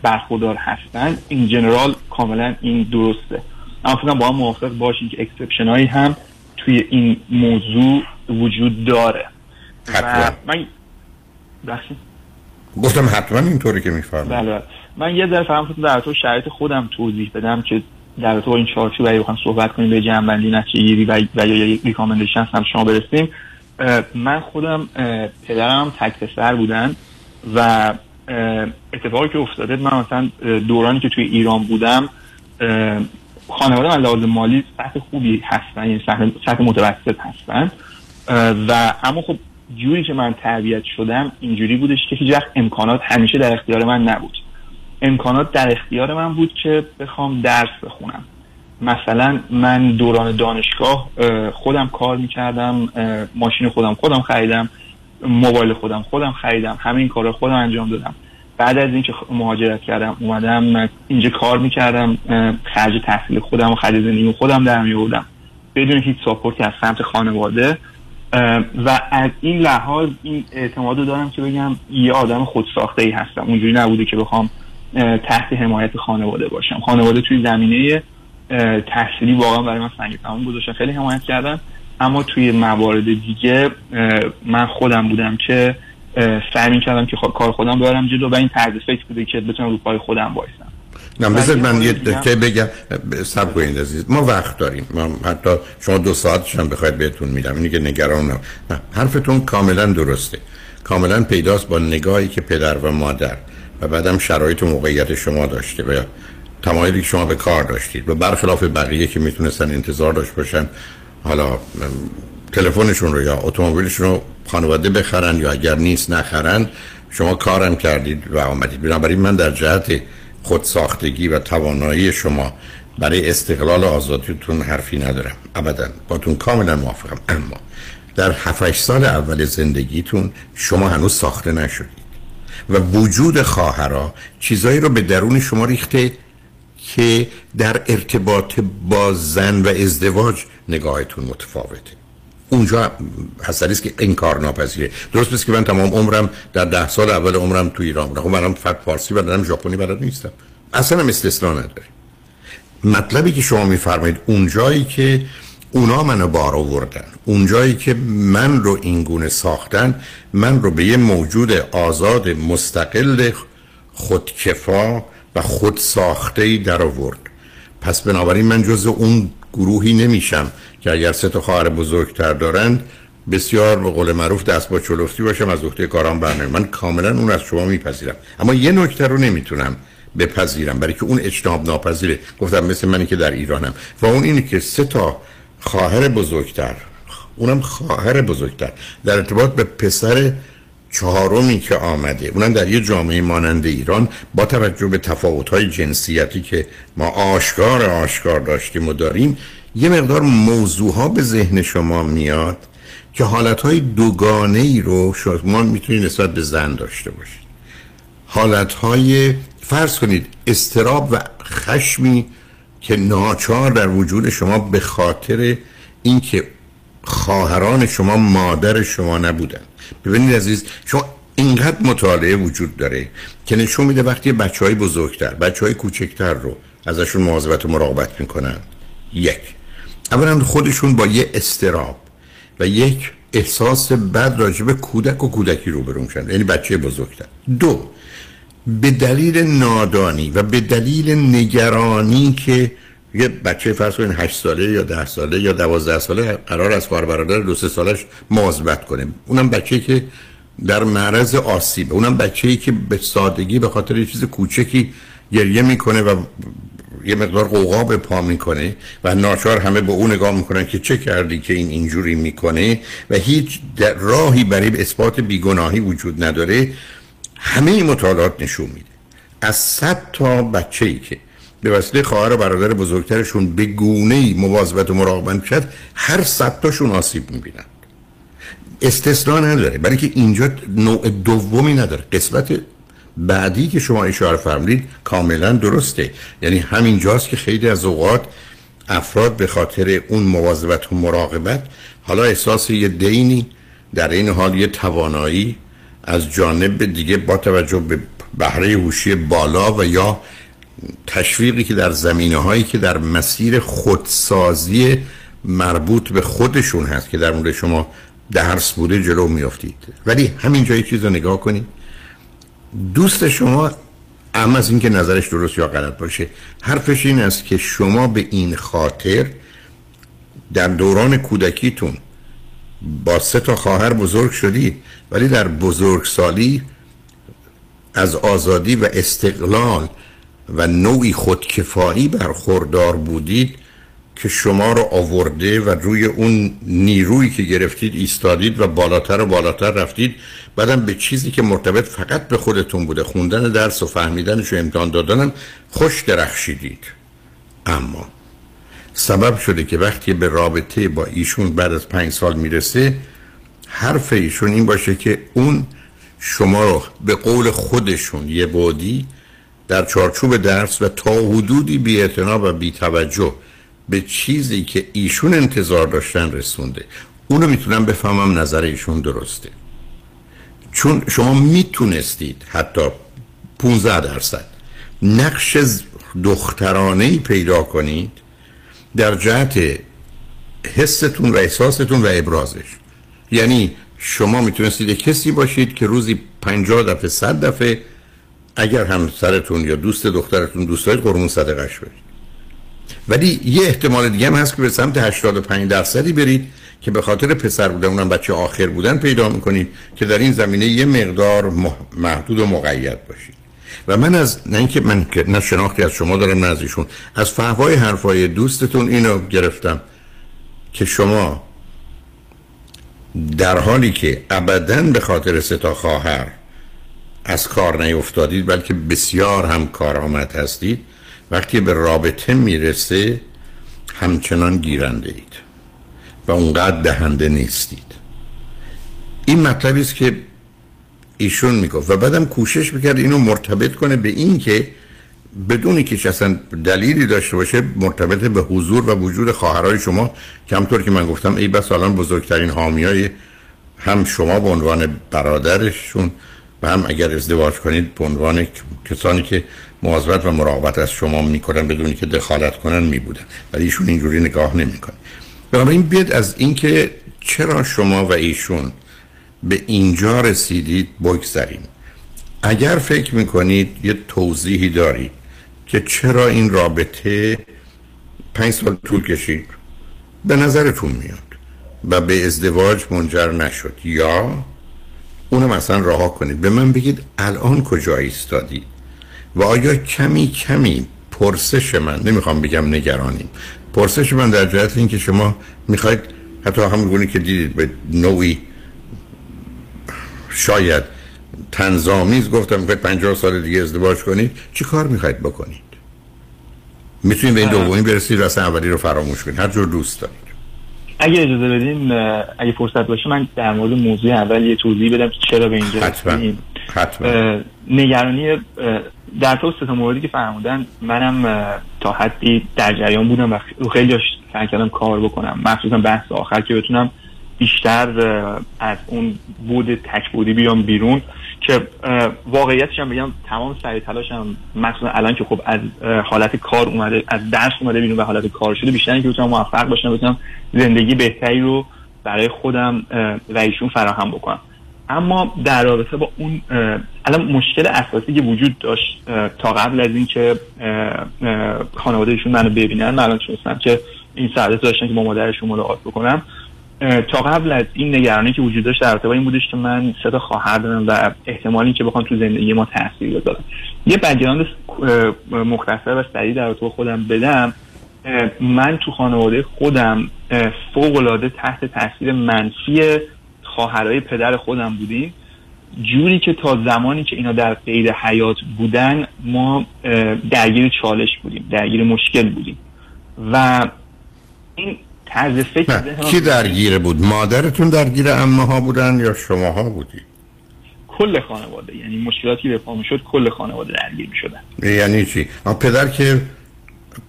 برخوردار هستن این general کاملا این درسته. اما فکر کنم با هم موافق باشین که exception هایی هم توی این موضوع وجود داره. و من بخشید گفتم حتما اینطوری که میفرمایید. بله بله. من یه ذره فهم در با شرایط خودم توضیح بدم که در با این چارچوب اگه بخوام صحبت کنیم به جنبندی نتیجه گیری و یا یک ریکامندیشن هم شما برسیم من خودم پدرم تک پسر بودن و اتفاقی که افتاده من مثلا دورانی که توی ایران بودم خانواده من لحاظ مالی سطح خوبی هستن یعنی سطح, سطح متوسط هستن. و اما خب جوری که من تربیت شدم اینجوری بودش که هیچ وقت امکانات همیشه در اختیار من نبود. امکانات در اختیار من بود که بخوام درس بخونم. مثلا من دوران دانشگاه اه، خودم کار می‌کردم ماشین خودم خودم خریدم موبایل خودم خودم خریدم همه این کارا خودم انجام دادم. بعد از اینکه مهاجرت کردم اومدم اینجا کار می‌کردم خرج تحصیل خودم و خرج زندگی خودم در میوردم بدون هیچ ساپورتی از سمت خانواده. و از این لحاظ این اعتماد رو دارم که بگم یه آدم خودساخته ای هستم. اونجوری نبوده که بخوام تحت حمایت خانواده باشم. خانواده توی زمینه تحصیلی واقعا برای من سنگ تمام گذاشتن. خیلی حمایت کردن. اما توی موارد دیگه من خودم بودم که سعی می‌کردم که کار خودم ببرم جلو و این طرز فکر بوده که بتونم رو پای خودم وایسم. نه بذار من یه. نکته بگم. سب کنید عزیز. ما وقت داریم. ما حتی شما دو ساعتش هم بخواید بهتون میدم. اینی که نگران نه حرفتون کاملا درسته. کاملا پیداست با نگاهی که پدر و مادر و بعدم شرایط و موقعیت شما داشته. و تمایلی که شما به کار داشتید و برخلاف بقیه که می‌تونستن انتظار داشت باشن حالا تلفنشون رو یا اتومبیلشون رو خانواده بخرن یا اگر نیست نخرن شما کارم کردید و آمدید. بنابراین من در جهت خودساختگی و توانایی شما برای استقلال آزادیتون حرفی ندارم. ابدا باتون کاملا موافقم. اما در 7 سال اول زندگیتون شما هنوز ساخته نشدید و وجود خواهرها چیزایی رو به درون شما ریخته که در ارتباط با زن و ازدواج نگاهتون متفاوته. اونجا حسری است که انکار ناپذیره. درست است که من تمام عمرم در ده سال اول عمرم تو ایران بودم. خب منم فقط فارسی بلدم ژاپنی بلد نیستم. اصلا استثنا نداره. مطلبی که شما میفرمایید اونجایی که اونا منو بار آوردن اونجایی که من رو اینگونه ساختن من رو به یه موجود آزاد مستقل خودکفا و خود ساخته ای در آورد. پس بنابراین من جز اون گروهی نمیشم که اگر سه تا خواهر بزرگتر دارند بسیار به قول معروف دست با چلفتی باشم از عهده کارام برنامه من کاملا اون از شما میپذیرم. اما یه نکته رو نمی‌تونم بپذیرم برای که اون اجتناب ناپذیره. گفتم مثل منی که در ایرانم. و اون اینه که سه تا خواهر بزرگتر اونم خواهر بزرگتر در ارتباط به پسر چهارمی که آمده اونم در یه جامعه مانند ایران با توجه به تفاوت‌های جنسیتی که ما آشکار آشکار داشتیم و داریم یه مقدار موضوعها به ذهن شما میاد که حالتهای دوگانه ای رو شما می‌تونید نسبت به زن داشته باشید حالتهای فرض کنید استراب و خشمی که ناچار در وجود شما به خاطر اینکه خواهران شما مادر شما نبودن. ببینید عزیز شما اینقدر مطالعه وجود داره که نشون میده وقتی بچه های بزرگتر بچه های کوچکتر رو ازشون مواظبت و مراقبت می‌کنن. یک اولا خودشون با یه استراب و یک احساس بد راجع به کودک و کودکی روبرو میشن یعنی بچه بزرگتر. دو به دلیل نادانی و به دلیل نگرانی که یه بچه فرض کنین 8 ساله یا 10 ساله یا 12 ساله قرار از خواهر برادر دو سه سالش مواظبت کنه. اونم بچه که در معرض آسیبه. اونم بچه‌ای که به سادگی به خاطر یه چیز کوچکی گریه می‌کنه و یه مقدار قوقا به پا می‌کنه و ناچار همه به اون نگاه می‌کنن که چه کردی که این اینجوری می‌کنه و هیچ راهی برای اثبات بیگناهی وجود نداره. همه این مطالعات نشون میده. از صد تا بچه ای که به وسیله خواهر و برادر بزرگترشون به گونه ای مواظبت و مراقبت شد هر صد آسیب می‌بینن. استثنا نداره. برای که اینجا نوع دومی نداره. قسمت بعدی که شما اشاره فرمودید کاملا درسته. یعنی همین جاست که خیلی از اوقات افراد به خاطر اون مواظبت و مراقبت حالا احساس یه دینی در این حال یه توانایی از جانب دیگه با توجه به بهره هوشی بالا و یا تشویقی که در زمینه هایی که در مسیر خودسازی مربوط به خودشون هست که در مورد شما درس بوده جلو میافتید. ولی همین جایی چیز رو نگاه کنید. دوست شما اما از اینکه نظرش درست یا غلط باشه. حرفش این است که شما به این خاطر در دوران کودکیتون با سه تا خواهر بزرگ شدید ولی در بزرگسالی از آزادی و استقلال و نوعی خودکفایی برخوردار بودید که شما رو آورده و روی اون نیرویی که گرفتید ایستادید و بالاتر و بالاتر رفتید. بعدم به چیزی که مرتبط فقط به خودتون بوده خوندن درس و فهمیدنش و امتحان دادنم خوش درخشیدید. اما سبب شده که وقتی به رابطه با ایشون بعد از پنج سال می‌رسه حرف ایشون این باشه که اون شما رو به قول خودشون یه بودی در چارچوب درس و تا حدودی بی و بی توجه به چیزی که ایشون انتظار داشتن رسونده. اونو می‌تونم بفهمم نظر ایشون درسته. چون شما می‌تونستید حتی 15 درصد نقش دخترانه پیدا کنید در جهت حستون و احساستون و ابرازش. یعنی شما می‌تونستید کسی باشید که روزی 50 دفعه 100 دفعه اگر همسرتون یا دوست دخترتون دوست دارید قرمون صدقش برید. ولی یه احتمال دیگه هم هست که به سمت 85 درصدی برید که به خاطر پسر بودن اونم بچه آخر بودن پیدا می‌کنید که در این زمینه یه مقدار محدود و مقید باشید. و من از نه اینکه من نه شناختی از شما دارم نه از ایشون. از فهوای حرفای دوستتون اینو گرفتم که شما در حالی که ابدا به خاطر ستا خواهر از کار نیفتادید بلکه بسیار هم کارآمد هستید. وقتی به رابطه می‌رسه همچنان گیرنده اید و اونقدر دهنده نیستید. این مطلبی است که ایشون می‌گفت و بعدم کوشش می‌کرد اینو مرتبط کنه به این که بدون که اصلا دلیلی داشته باشه مرتبط به حضور و وجود خواهرای شما. که همطور که من گفتم ای بس الان بزرگترین حامیای هم شما به عنوان برادرشون و هم اگر ازدواج کنید به عنوان کسانی که مواظبت و مراقبت از شما می‌کنن بدونی که دخالت کنن میبودن. ولی ایشون اینجوری نگاه نمی‌کنه. بنابراین بیاد از اینکه چرا شما و ایشون به اینجا رسیدید بگذاریم اگر فکر می‌کنید یه توضیحی دارید که چرا این رابطه پنج سال طول کشید به نظرتون میاد و به ازدواج منجر نشد یا اونو مثلا رها کنید. به من بگید الان کجا ایستادید و آیا کمی کمی پرسش من نمی‌خوام بگم نگرانیم پرسش من در جهت این که شما می‌خواید حتی همون که دیدید به نوعی شاید تنظامیز گفتم که 50 سال دیگه ازدواج کنید چی کار می‌خواید بکنید؟ می‌تونید به این دومی برسید و اولی رو فراموش کنید. هر جور دوست دارید. اگه اجازه بدین اگه فرصت باشه من در مورد موضوع اول یه توضیح بدم که چرا به اینجا. نگرانی در تو سه موردی که فرمودن منم تا حدی در جریان بودم و خیلی سعی کردم کار بکنم مخصوصا بحث آخر که بتونم بیشتر از اون بود تک بودی بیام بیرون که واقعیتش هم بگم تمام سعی تلاشم مخصوصا الان که خب از حالت کار اومده از درس اومده بیرون و حالت کار شده بیشتر اینکه بتونم موفق باشم بتونم زندگی بهتری رو برای خودم و ایشون فراهم بکنم. اما در رابطه با اون الان مشکل اساسی که وجود داشت تا قبل از اینکه خانوادهشون منو ببینن من الان که این سعادت داشتن که با مادرشون ملاقات بکنم. تا قبل از این نگرانی که وجود داشت در رابطه این بودش که من سه خواهر دارم و احتمالی که بخوام تو زندگی ما تاثیر بذارم یه بگراند مختصر و سریع در رابطه خودم بدم من تو خانواده خودم فوق العاده تحت تاثیر منفی خواهرای پدر خودم بودیم. جوری که تا زمانی که اینا در قید حیات بودن ما درگیر چالش بودیم درگیر مشکل بودیم. و این طرز فکر کی درگیر بود؟ مادرتون درگیر امه ها بودن یا شماها بودی؟ کل خانواده یعنی مشکلاتی به پا شد کل خانواده درگیر شدن یعنی چی؟ پدر که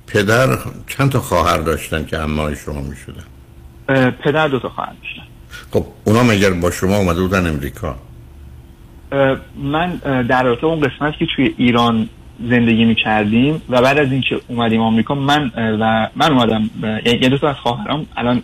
پدر چند تا خواهر داشتن که امه شما می شدن پدر دو تا خواهر داشتن. خب اونا مگر با شما اومده بودن امریکا؟ من در رابطه اون قسمت که توی ایران زندگی می کردیم و بعد از اینکه اومدیم آمریکا من و من اومدم یعنی دو تا از خواهرام الان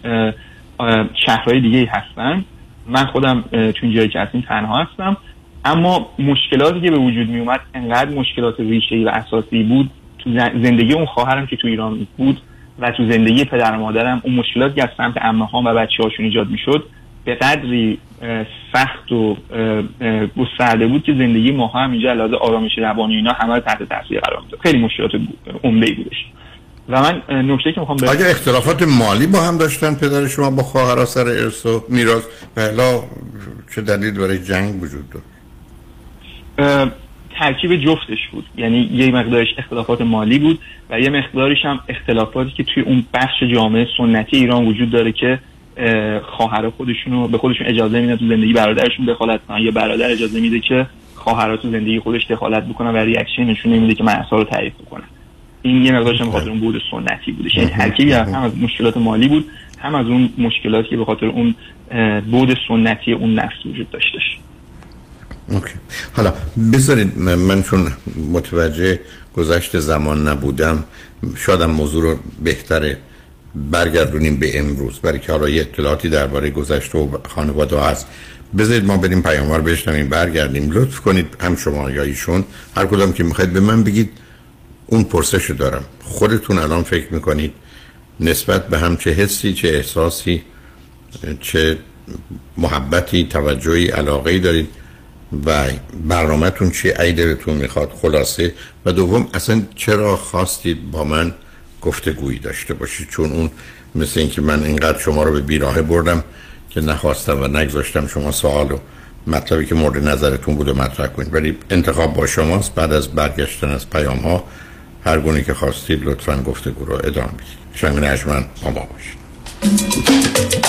شهرهای دیگه هستن. من خودم این جایی که هستیم تنها هستم. اما مشکلاتی که به وجود می اومد انقدر مشکلات ریشه‌ای و اساسی بود تو زندگی اون خواهرم که تو ایران بود و تو زندگی پدر و مادرم اون مشکلاتی که از سمت و بچه هاشون ایجاد می شد به قدری سخت و گسترده بود که زندگی ما هم اینجا علاوه آرامش روانی اینا همه رو تحت تاثیر قرار می‌داد. خیلی مشکلات عمده بودش. و من نکته که می‌خوام آیا اختلافات مالی با هم داشتن پدر شما با خواهرها سر ارث و میراث و الا چه دلیل برای جنگ وجود داشت؟ ترکیب جفتش بود. یعنی یه مقدارش اختلافات مالی بود و یه مقدارش هم اختلافاتی که توی اون بخش جامعه سنتی ایران وجود داره که اه، خواهرها خودشونو به خودشون اجازه میدن تو زندگی برادرشون دخالت کنن. یا برادر اجازه میده که خواهرها تو زندگی خودش دخالت بکنن و reaction نشون نمیده که مرزها رو تعریف بکنن این یه مقدارش هم خاطر اون بعد سنتی بودش. یعنی ترکیبی هم هم از مشکلات مالی بود هم از اون مشکلاتی که به خاطر اون بعد سنتی اون نفس وجود داشتش. okay. حالا بذارید من من چون متوجه گذشت زمان نبودم شادم موضوع رو بهتره برگردونیم به امروز. برای که حالا یه اطلاعاتی درباره گذشته و خانواده هست. بذارید ما بریم پیاموار بشنویم برگردیم. لطف کنید هم شما یا ایشون. هر کدام که می‌خواید به من بگید اون پرسش دارم. خودتون الان فکر می‌کنید نسبت به هم چه حسی چه احساسی چه محبتی توجهی علاقه دارید و برنامهتون چی ای دلتون می‌خواد خلاصه. و دوم اصلا چرا خواستید با من گفتگویی داشته باشید چون اون مثل اینکه من اینقدر شما رو به بیراهه بردم که نخواستم و نگذاشتم شما سوال و مطلبی که مورد نظرتون بود و مطرح کنید. ولی انتخاب با شماست. بعد از برگشتن از پیام ها هر گونه که خواستید لطفا گفتگو رو ادامه بدید. شنگ نجمن ما باشید.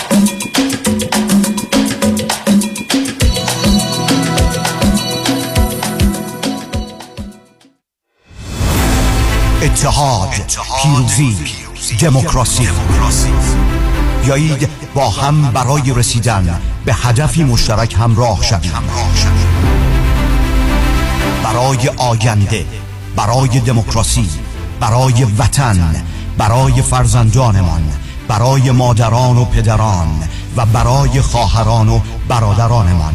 اتحاد پیروزی دموکراسی. بیایید با هم برای رسیدن به هدفی مشترک همراه شویم. برای آینده برای دموکراسی برای وطن برای فرزندانمان برای مادران و پدران و برای خواهران و برادرانمان.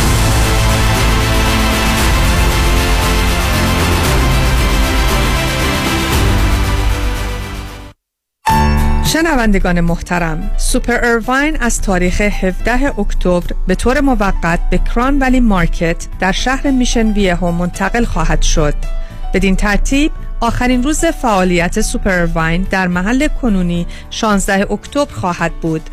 شنوندگان محترم سوپر اروین از تاریخ 17 اکتبر به طور موقت به Crown Valley Market در شهر میشن ویه‌هو منتقل خواهد شد. بدین ترتیب آخرین روز فعالیت سوپر اروین در محل کنونی 16 اکتبر خواهد بود.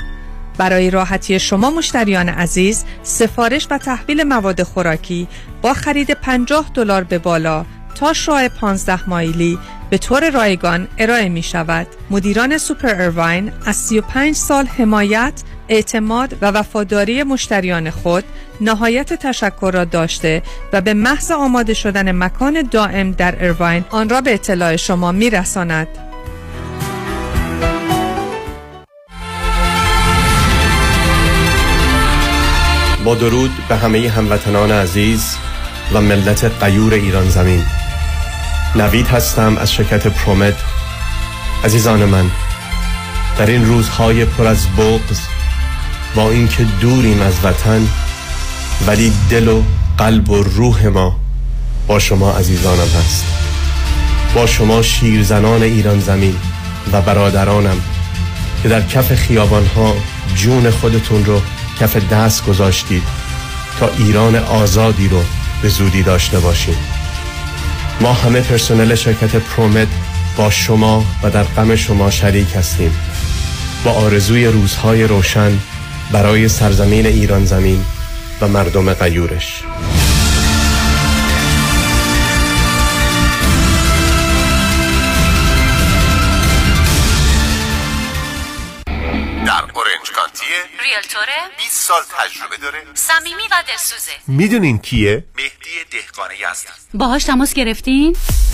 برای راحتی شما مشتریان عزیز سفارش و تحویل مواد خوراکی با خرید 50 دلار به بالا تا شعاع 15 مایلی به طور رایگان ارائه می شود. مدیران سوپر اروین از 35 سال حمایت، اعتماد و وفاداری مشتریان خود نهایت تشکر را داشته و به محض آماده شدن مکان دائم در اروین آن را به اطلاع شما می رساند. با درود به همه هموطنان عزیز و ملت قیور ایران زمین نوید هستم از شرکت پرومد. عزیزان من در این روزهای پر از بغض با اینکه دوریم از وطن ولی دل و قلب و روح ما با شما عزیزانم هست. با شما شیرزنان ایران زمین و برادرانم که در کف خیابانها جون خودتون رو کف دست گذاشتید تا ایران آزادی رو به زودی داشته باشیم. ما همه پرسنل شرکت پرومت با شما و در غم شما شریک هستیم. با آرزوی روزهای روشن برای سرزمین ایران زمین و مردم قیورش ریلتوره 20 سال تجربه داره. صمیمی و دلسوزه. می‌دونین کیه؟ مهدی دهقان یزدی باهاش تماس گرفتین؟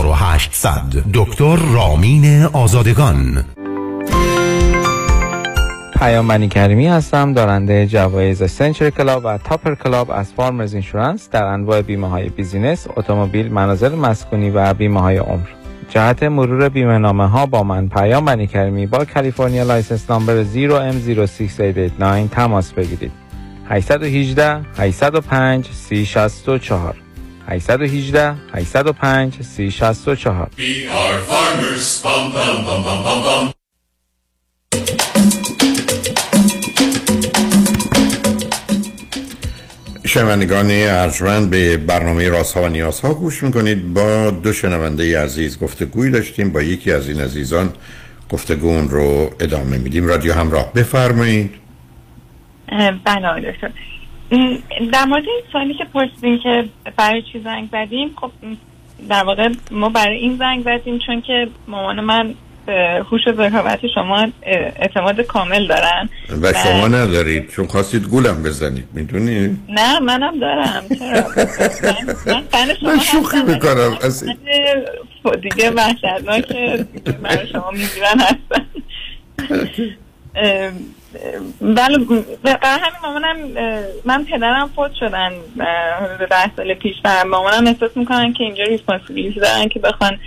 4800 دکتر رامین آزادگان پیام کریمی هستم دارنده جوایز Century Club و Topper Club از Farmers Insurance در انواع بیمه های business، اتومبیل، منازل مسکونی و بیمه های عمر. جهت مرور بیمه نامه ها با من پیام بنی کریمی با California license number 0M06889 تماس بگیرید. 818 805 3064 818 805 3064 We are farmers. Bum, bum, bum, bum, bum, bum. شنوندگان ارجمند به برنامه رازها و نیازها گوش می‌کنید با دو شنونده عزیز گفتگوی داشتیم با یکی از این عزیزان گفتگون رو ادامه میدیم رادیو همراه بفرمایید بله دکتر در مورد این سوالی که پرسیدیم که برای چی زنگ زدیم خب در واقع ما برای این زنگ زدیم چون که مامان من به هوش و ذکاوت شما اعتماد کامل دارن. و شما ندارید چون خواستید گولم بزنید می‌دونی؟ نه منم دارم چرا؟ من فن شما من شوخی می‌کنم دیگه وحشتناک برای شما می‌گیرن هستن (laughs) بله برای همین مامانم من پدرم فوت شدن حدود ده سال پیش و مامانم احساس می‌کنن که اینجا responsibility دارن که بخوان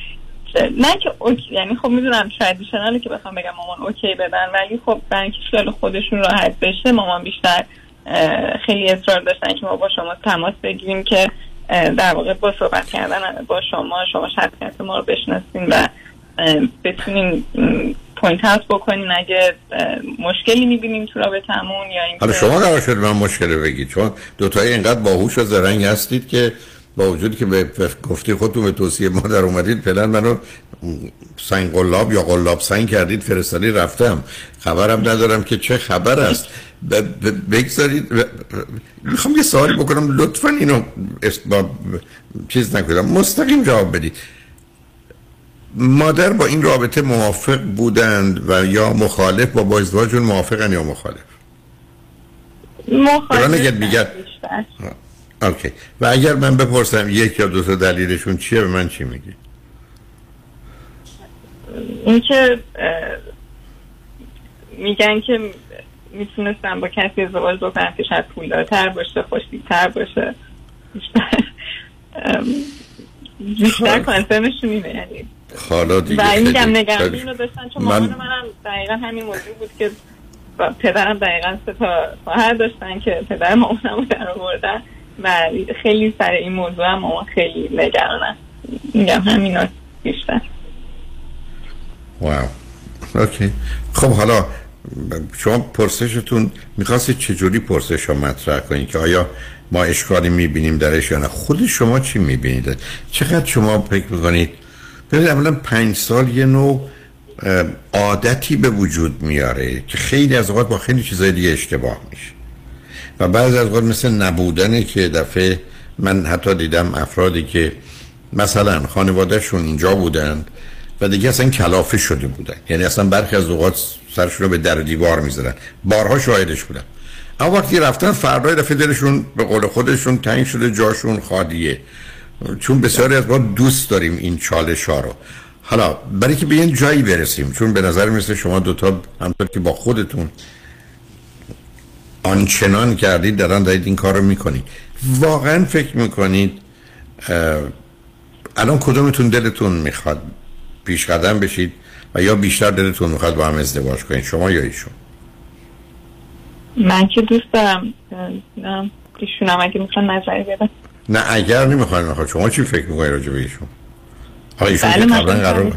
نه که OK یعنی خب می‌دونم traditional ه که بخوام بگم مامان OK بدن ولی خب برای اینکه خیال خودشون راحت بشه مامان بیشتر خیلی اصرار داشتن که ما با شما تماس بگیریم که در واقع با صحبت کردن با شما شما شخصیت ما رو بشناسیم و بتونیم point out بکنین اگه مشکلی می‌بینیم تو رابطمون یا این حالا شما قرار شد من مشکلی بگید چون دوتایی اینقدر باهوش و زرنگ هستید که با وجودی که به گفتی خودتون به توصیه ما در اومدید فعلا منو سنگ قلاب یا قلاب سنگ کردید فرستادی رفتم. خبرم ندارم که چه خبر است. بگذارید. می‌خوام یه سوالی بکنم. لطفا اینو چیز نکنم. مستقیم جواب بدید. مادر با این رابطه موافق بودند و یا مخالف با با ازدواجون موافقن یا مخالف؟ مخالف. اوکی. و اگر من بپرسم یک یا دو تا دلیلشون چیه به من چی میگی؟ این که میگن که می‌تونستم با کسی ازدواج بکنم که شاید پولدارتر باشه خوشتیبتر باشه. (laughs) بیشتر بیشتر کانسرنشون اینه یعنی حالا دیگه و خیلی- چون من- مامان منم دقیقا همین موضوع بود که پدرم دقیقا سه تا خواهر داشتن که پدر مامانم رو در آوردن و خیلی سر این موضوع هم مامان خیلی نگرانن میگم همینا بیشتر. واو. اوکی. خب حالا شما پرسشتون می‌خواستید چجوری پرسش رو مطرح کنید که آیا ما اشکالی می‌بینیم درش یا نه؟ خود شما چی می‌بینید؟ چقدر شما فکر می‌کنید ببینید اولا پنج سال یه نوع عادتی به وجود میاره که خیلی از اوقات با خیلی چیزای دیگه اشتباه میشه. و بعضی از اوقات مثل نبودنه که دفعه من حتی دیدم افرادی که مثلا خانوادهشون اینجا بودند و دیگه اصلا کلافه شده بودن. یعنی اصلا برخی از اوقات سرشون رو به در دیوار می‌زدن بارها شاهدش بودم. اما وقتی رفتن فردا دفعه دلشون به قول خودشون تنگ شده جاشون خالیه. چون بسیاری از ما دوست داریم این چالش ها رو. حالا برای که به این جایی برسیم چون به نظر مثل شما دوتا همطور که با خودتون آنچنان کردید دارن دارید این کار رو می‌کنید. واقعا فکر می‌کنید الان کدومتون دلتون می‌خواد پیش قدم بشید و یا بیشتر دلتون می‌خواد با هم ازدواج کنید شما یا ایشون؟ من که دوست دارم. نه ایشونم اگه می‌خوان نظری بدن. نه اگر نمی‌خواین نخواد شما چی فکر می‌کنید راجع به ایشون؟ حالا ایشون بله قبلا قرار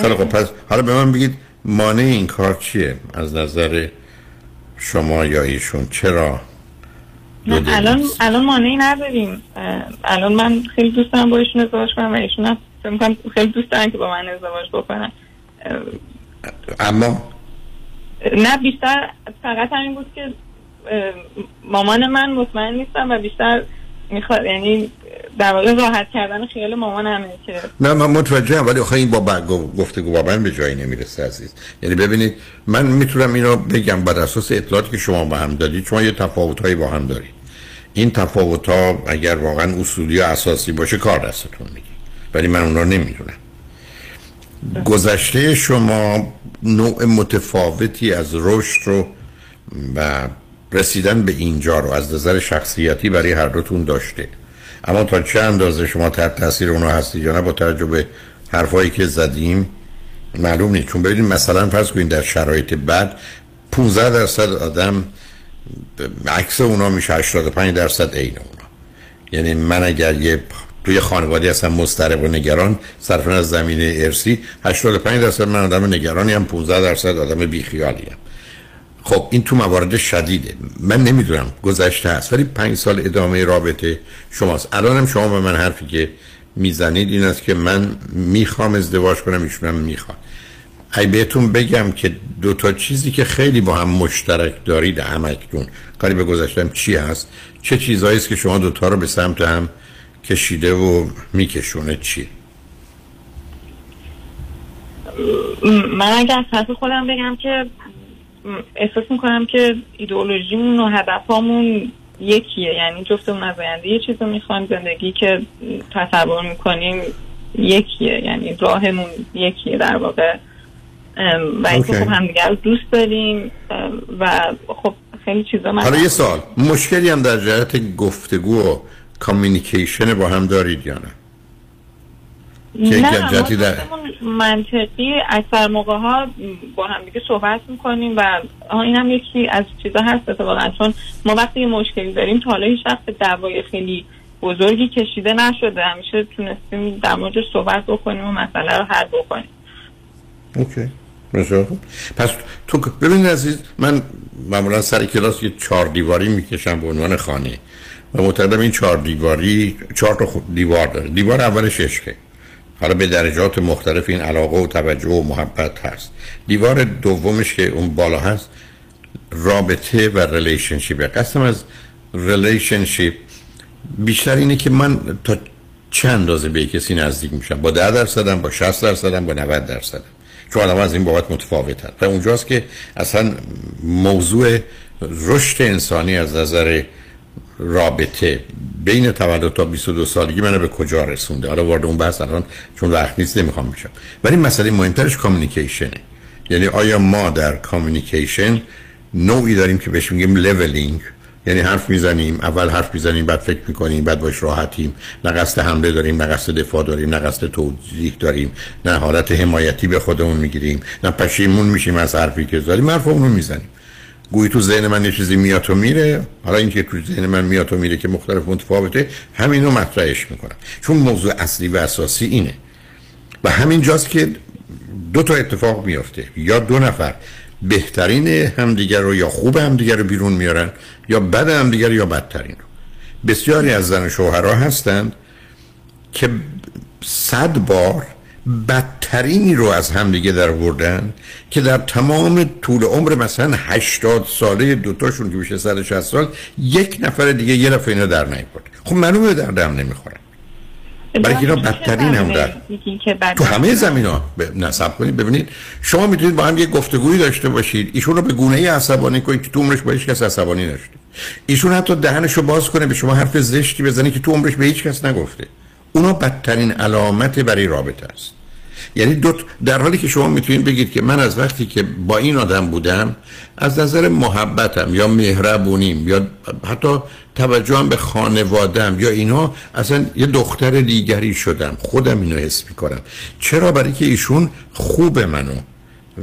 خیلی خب پس حالا به من بگید مانع این کار چیه؟ از نظر شما یا ایشون چرا نه الان؟ الان مانعی نداریم. الان من خیلی دوست دارم با ایشون ازدواج کنم و ایشون هم خیلی دوست دارن که با من ازدواج بکنن. اما؟ نه بیشتر فقط همین بود که مامان من مطمئن نیستم و بیشتر می‌خواد یعنی در واقع راحت کردن خیال مامان همه که نه من متوجهم ولی آخه این با گفتگو با من به جایی نمی‌رسه عزیز. یعنی ببینید من می‌تونم اینو بگم بر اساس اطلاعاتی که شما با هم دارید. شما یه تفاوتهایی با هم دارید. این تفاوت ها اگر واقعا اصولی و اساسی باشه کار دستتون میگی ولی من اون رو نمی‌دونم. گذشته شما نوع متفاوتی از رشد رو و رسیدن به اینجا رو از نظر شخصیتی برای هر دوتون داشته. اما تا چه اندازه شما تحت تاثیر اونو هستید یا نه با توجه به حرفایی که زدیم معلوم نیست. چون ببینید مثلا فرض کنید در شرایط بد 15 درصد آدم عکس اونا میشه 85 درصد عین اونا. یعنی من اگر یه توی خانواده هستم مضطرب و نگران صرفا از زمینه ارسی 85 درصد من آدم نگرانی هم 15 درصد آدم بیخیالی هم. خب این تو موارد شدیده. من نمی‌دونم گذشته هست ولی پنج سال ادامه رابطه شماست. الان هم شما به من حرفی که می‌زنید این است که من می‌خوام ازدواج کنم ایشونم می‌خواد. ای بهتون بگم که دو تا چیزی که خیلی با هم مشترک دارید همکتون کاری به گذشتم چی هست؟ چه چیزهایی است که شما دوتا رو به سمت هم کشیده و میکشونه؟ چی؟ من اگر از خودم بگم که احساس می‌کنم که ایدئولوژیمون و هدفامون یکیه. یعنی جفتمون از آینده یه چیز رو می‌خوایم زندگی که تصور می‌کنیم یکیه. یعنی راهمون یکیه در واقع. و اینکه OK. خب همدیگر رو دوست داریم. و خب خیلی چیزا من حالا یه سال مشکلی هم در جهت گفتگو و communication با هم دارید یا نه؟ که نه در- منطقی اکثر موقع ها با هم دیگه صحبت می‌کنیم و این هم یکی از چیزا هست اتفاقا چون ما وقتی یه مشکلی داریم تا حالا هیچ وقت دعوای خیلی بزرگی کشیده نشده. همیشه تونستیم در موردش صحبت بکنیم و مسئله رو حل بکنیم. اوکی. بسیار. پس تو ببینید عزیز من معمولا سر کلاس یه چهار دیواری می‌کشم به عنوان خانه و معتقدم این چهار دیواری چهار تا دیوار داره. دیوار اولش عشقه حالا به درجات مختلف این علاقه و توجه و محبت هست. دیوار دومش که اون بالا هست رابطه و relationship قسم از relationship بیشتر اینه که من تا چه اندازه به کسی نزدیک میشم؟ با 10 درصدم با 60 درصدم با 90 درصدم. چون آدم از این بابت متفاوتن و اونجاست که اصلا موضوع رشد انسانی از نظر رابطه. بین تولد تا 22 سالگی منو به کجا رسونده؟ حالا وارد اون بحث الان چون وقت نیست نمی‌خوام بشم. ولی مسئله مهمترش communication ه یعنی آیا ما در communication نوعی داریم که بهش میگیم leveling یعنی حرف می‌زنیم اول حرف می‌زنیم بعد فکر می‌کنیم بعد باش راحتیم. نه قصد حمله داریم نه قصد دفاع داریم نه قصد توضیح داریم. نه حالت حمایتی به خودمون می‌گیریم. نه پشیمون میشیم از حرفی که زدیم حرف اونو می‌زنیم. گویی تو ذهن من یه چیزی میاد و میره. حالا اینکه تو ذهن من میاد و میره که مختلف متفاوته همینو مطرحش می‌کنم. چون موضوع اصلی و اساسی اینه. و همین جاست که دو تا اتفاق میافته. یا دو نفر بهترین همدیگر رو یا خوب همدیگر رو بیرون میارن یا بد همدیگر یا بدترین رو. بسیاری از زن شوهرها هستند که صد بار بدترینی رو از همدیگه در بردن که در تمام طول عمر مثلا 80 ساله دوتاشون که میشه 160 سال یک نفر دیگه یه دفعه اینا در نیورد. خب معلومه در دم نمی‌خورن. برای اینا بدترین هم در تو همه زمین ها نصب کنید. ببینید شما می‌تونید با هم یه گفتگویی داشته باشید. ایشون رو به گونه ای عصبانی کنید که تو عمرش با هیچ کس عصبانی نشده. ایشون حتی دهنش رو باز کنه به شما حرف زشتی بزنه که تو عمرش به هیچ کس نگفته. اونا بدترین علامت برای رابطه است. یعنی دو در حالی که شما می‌تونید بگید که من از وقتی که با این آدم بودم از نظر محبتم یا مهربونیم یا حتی توجهم به خانوادم یا اینا اصلا یه دختر دیگری شدم. خودم اینو حس می‌کنم. چرا؟ برای که ایشون خوب منو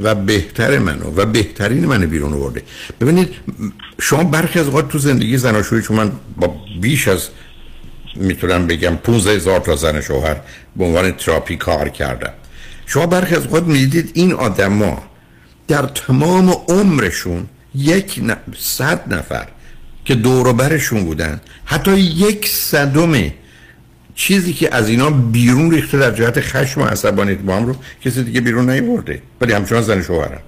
و بهتر منو و بهترین منو بیرون آورده. ببینید شما برخی از اوقات تو زندگی زناشویی چون من با بیش از می‌تونم بگم 15 هزار تا زن شوهر به عنوان تراپی کار کردم شما برخی از اوقات می‌دید این آدما در تمام عمرشون یک صد نفر که دور برشون بودن حتی یک صدم چیزی که از اینا بیرون ریخته در جهت خشم و عصبانیت با هم رو کسی دیگه بیرون نیورده ولی همچنان زن شوهرن.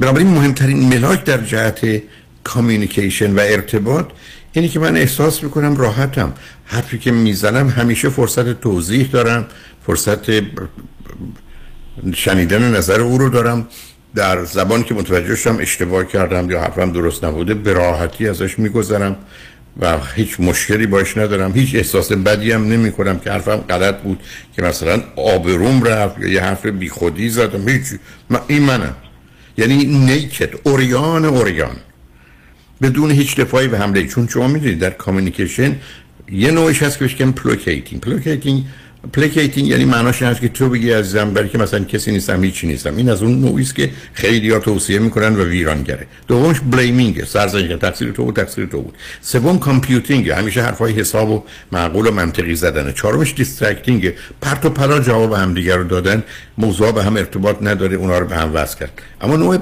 بنابراین مهمترین ملاک در جهت کامیونیکیشن و ارتباط اینی که من احساس می‌کنم راحتم. حرفی که می‌زنم همیشه فرصت توضیح دارم فرصت شنیدن نظر او رو دارم. در زبان که متوجه شدم اشتباه کردم یا حرفم درست نبوده به راحتی ازش میگذرم و هیچ مشکلی باش ندارم. هیچ احساس بدی هم نمی کنم که حرفم غلط بود که مثلا آبروم رفت یا یه حرف بیخودی زدم. هیچ این منم یعنی naked عریان عریان. بدون هیچ دفاعی به حمله. چون شما می‌دونید در communication یه نوعش هست که بهش placating placating placating یعنی معناش این هست که تو بگی عزیزم برای که مثلا کسی نیستم هیچی نیستم. این از اون نوعی است که خیلی ها توصیه می‌کنن و ویرانگره. دومش blaming سرزنش تقصیر تو بود تقصیر تو بود. سوم computing همیشه حرفای حساب و معقول و منطقی زدنه. چهارمش distracting پرت و پلا جواب هم دیگر رو دادن. موضوع به هم ارتباط نداره. اونا رو به هم وصل کرد. اما نوع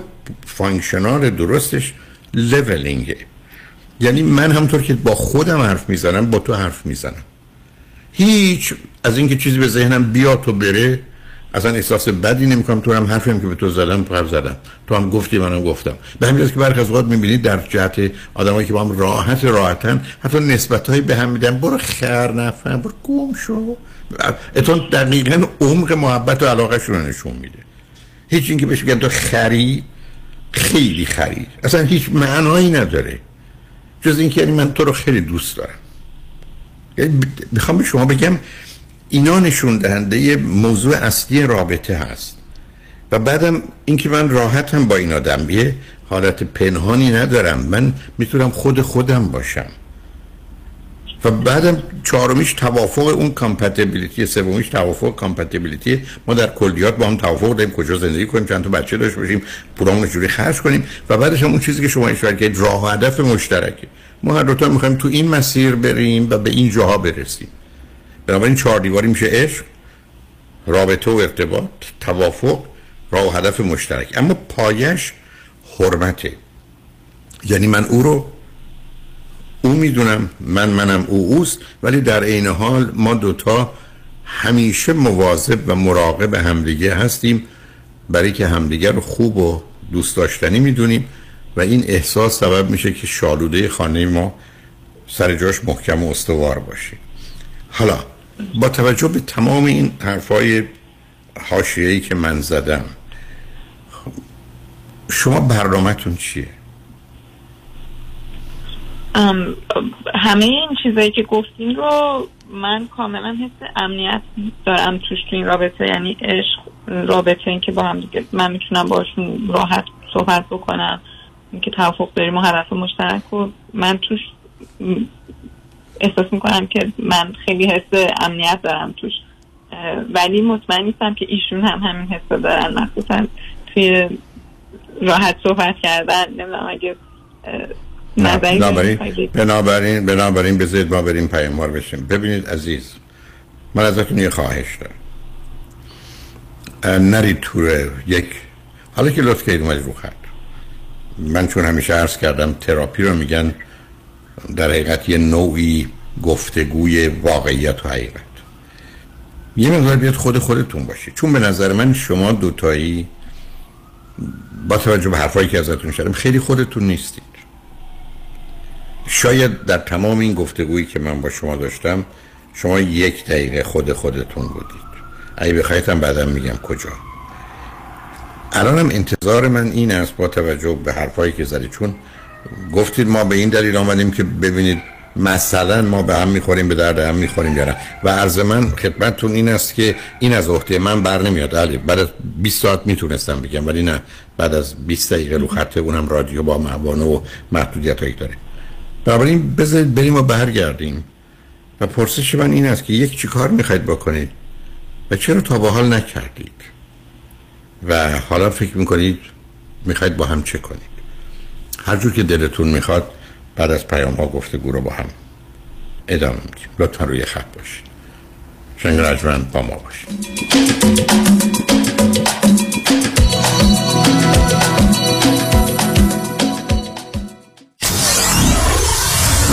functional درستش leveling ه یعنی من همطور که با خودم حرف می‌زنم با تو حرف می‌زنم. هیچ از اینکه چیزی به ذهنم بیاد تو بره اصلا احساس بدی نمی‌کنم. تو هم حرفی هم که به تو زدم پر زدم. تو هم گفتی منم گفتم. به همین که برخی از اوقات می‌بینید در جهت آدمایی که با هم راحت راحتن حتی نسبت هایی به هم میدن. برو خر نفهم برو گم شو. اتون دقیقا عمق محبت و علاقه رو نشون میده. هیچ اینکه بهش بگن تو خری خیلی خرید. اصلا هیچ معنایی نداره. جز اینکه یعنی من تو رو خیلی دوست دارم. یعنی می‌خوام به شما بگم اینا نشون دهنده موضوع اصلی رابطه هست. و بعدم اینکه من راحتم با این آدم. یه حالت پنهانی ندارم. من می‌تونم خود خودم باشم. و بعدم چهارمیش توافق اون compatibility سومیش توافق compatibility ما در کلیات با هم توافق داریم کجا زندگی کنیم چند تا بچه داشته باشیم پولامون جوری خرج کنیم و بعدش هم اون چیزی که شما اشاره کردید راه و هدف مشترکه. ما هر دو تا می‌خوایم تو این مسیر بریم و به این جاها برسیم. بنابراین چهار دیواری میشه عشق رابطه و ارتباط توافق راه و هدف مشترک. اما پایش حرمته. یعنی من او رو او می‌دونم من منم او اوست ولی در عین حال ما دوتا همیشه مواظب و مراقب همدیگه هستیم. برای که همدیگه رو خوب و دوست داشتنی می‌دونیم و این احساس سبب میشه که شالوده خانه ما سر جاش محکم و استوار باشه. حالا با توجه به تمام این حرفای حاشیه‌ای که من زدم شما برنامهتون چیه؟ همه این چیزایی که گفتین رو من کاملا حس امنیت دارم توش تو این رابطه یعنی عشق رابطه این که با هم دیگه من می‌تونم باشون راحت صحبت بکنم که توافق داریم و هدف مشترک و من توش احساس می‌کنم که من خیلی حس امنیت دارم توش. ولی مطمئن نیستم که ایشون هم همین حس دارن. مخصوصا توی راحت صحبت کردن نمی‌دونم اگه نظری بنابراین. بنابراین بنابراین بذارید ما بریم پیاموار بشیم. ببینید عزیز من ازتون یه خواهش دارم. اه، نرید تو یک حالا که لطف کردید اومدید رو خط. من چون همیشه عرض کردم تراپی رو میگن در حقیقت یه نوعی گفتگوی واقعیت و حقیقت. یه مقدار بیاد خود خودتون باشید چون به نظر من شما دوتایی با توجه به حرفایی که ازتون شدم خیلی خودتون نیستید. شاید در تمام این گفتگویی که من با شما داشتم شما یک دقیقه خود خودتون بودید. اگه بخواید بعدم میگم کجا. الانم انتظار من این است با توجه به حرفایی که زدید. چون گفتید ما به این دلیل آمدیم که ببینید مثلا ما به هم می‌خوریم به درد هم می‌خوریم یا و عرض من خدمتتون این است که این از عهده من بر نمیاد. علی بعد از 20 ساعت می‌تونستم بگم ولی نه. بعد از 20 دقیقه رو خط اونم رادیو با موانع و محدودیت هایی داره بنابراین بذارید بریم و برگردیم. و پرسش من این است که یک چی کار می‌خواید بکنید و چرا تا به حال نکردید؟ و حالا فکر می‌کنید می‌خواید با هم چه کنید؟ هر جور که دلتون می‌خواد بعد از پیام ها گفتگو رو با هم ادامه میدیم. لطفا روی خط باشید. شنگ رجمن با ما باشید.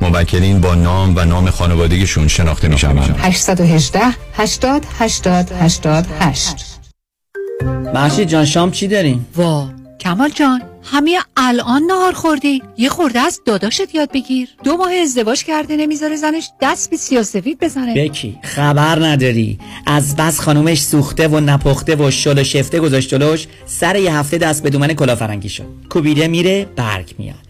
موکلین با نام و نام خانوادگیشون شناخته می شوند 818 80 80 88 محشید جان شام چی داریم؟ وا. کمال جان همین الان نهار خوردی. یه خورده از داداشت یاد بگیر. دو ماه ازدواج کرده نمی‌ذاره زنش دست به سیاسفید بزنه. بکی خبر نداری. از بس خانومش سوخته و نپخته و شل و شفته گذاشت جلوش سر یه هفته دست به دومن کلافرنگی شد. کوبیده میره برگ میاد.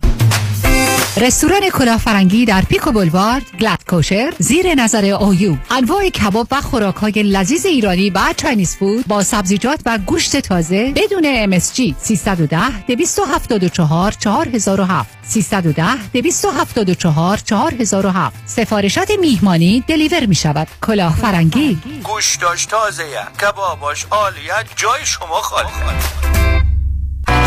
رستوران کلاه فرنگی در Pico Boulevard glatt kosher زیر نظر اویو انواع کباب و خوراک های لذیذ ایرانی و Chinese food با سبزیجات و گوشت تازه بدون MSG 310 274 4007 310 274 4007 سفارشات میهمانی دلیور می شود کلافرنگی. گوش داشت تازه کباباش عالیه جای شما خالی.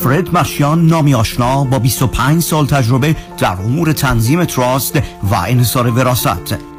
فرد مشیان نامی آشنا با 25 سال تجربه در امور تنظیم تراست و انحصار وراست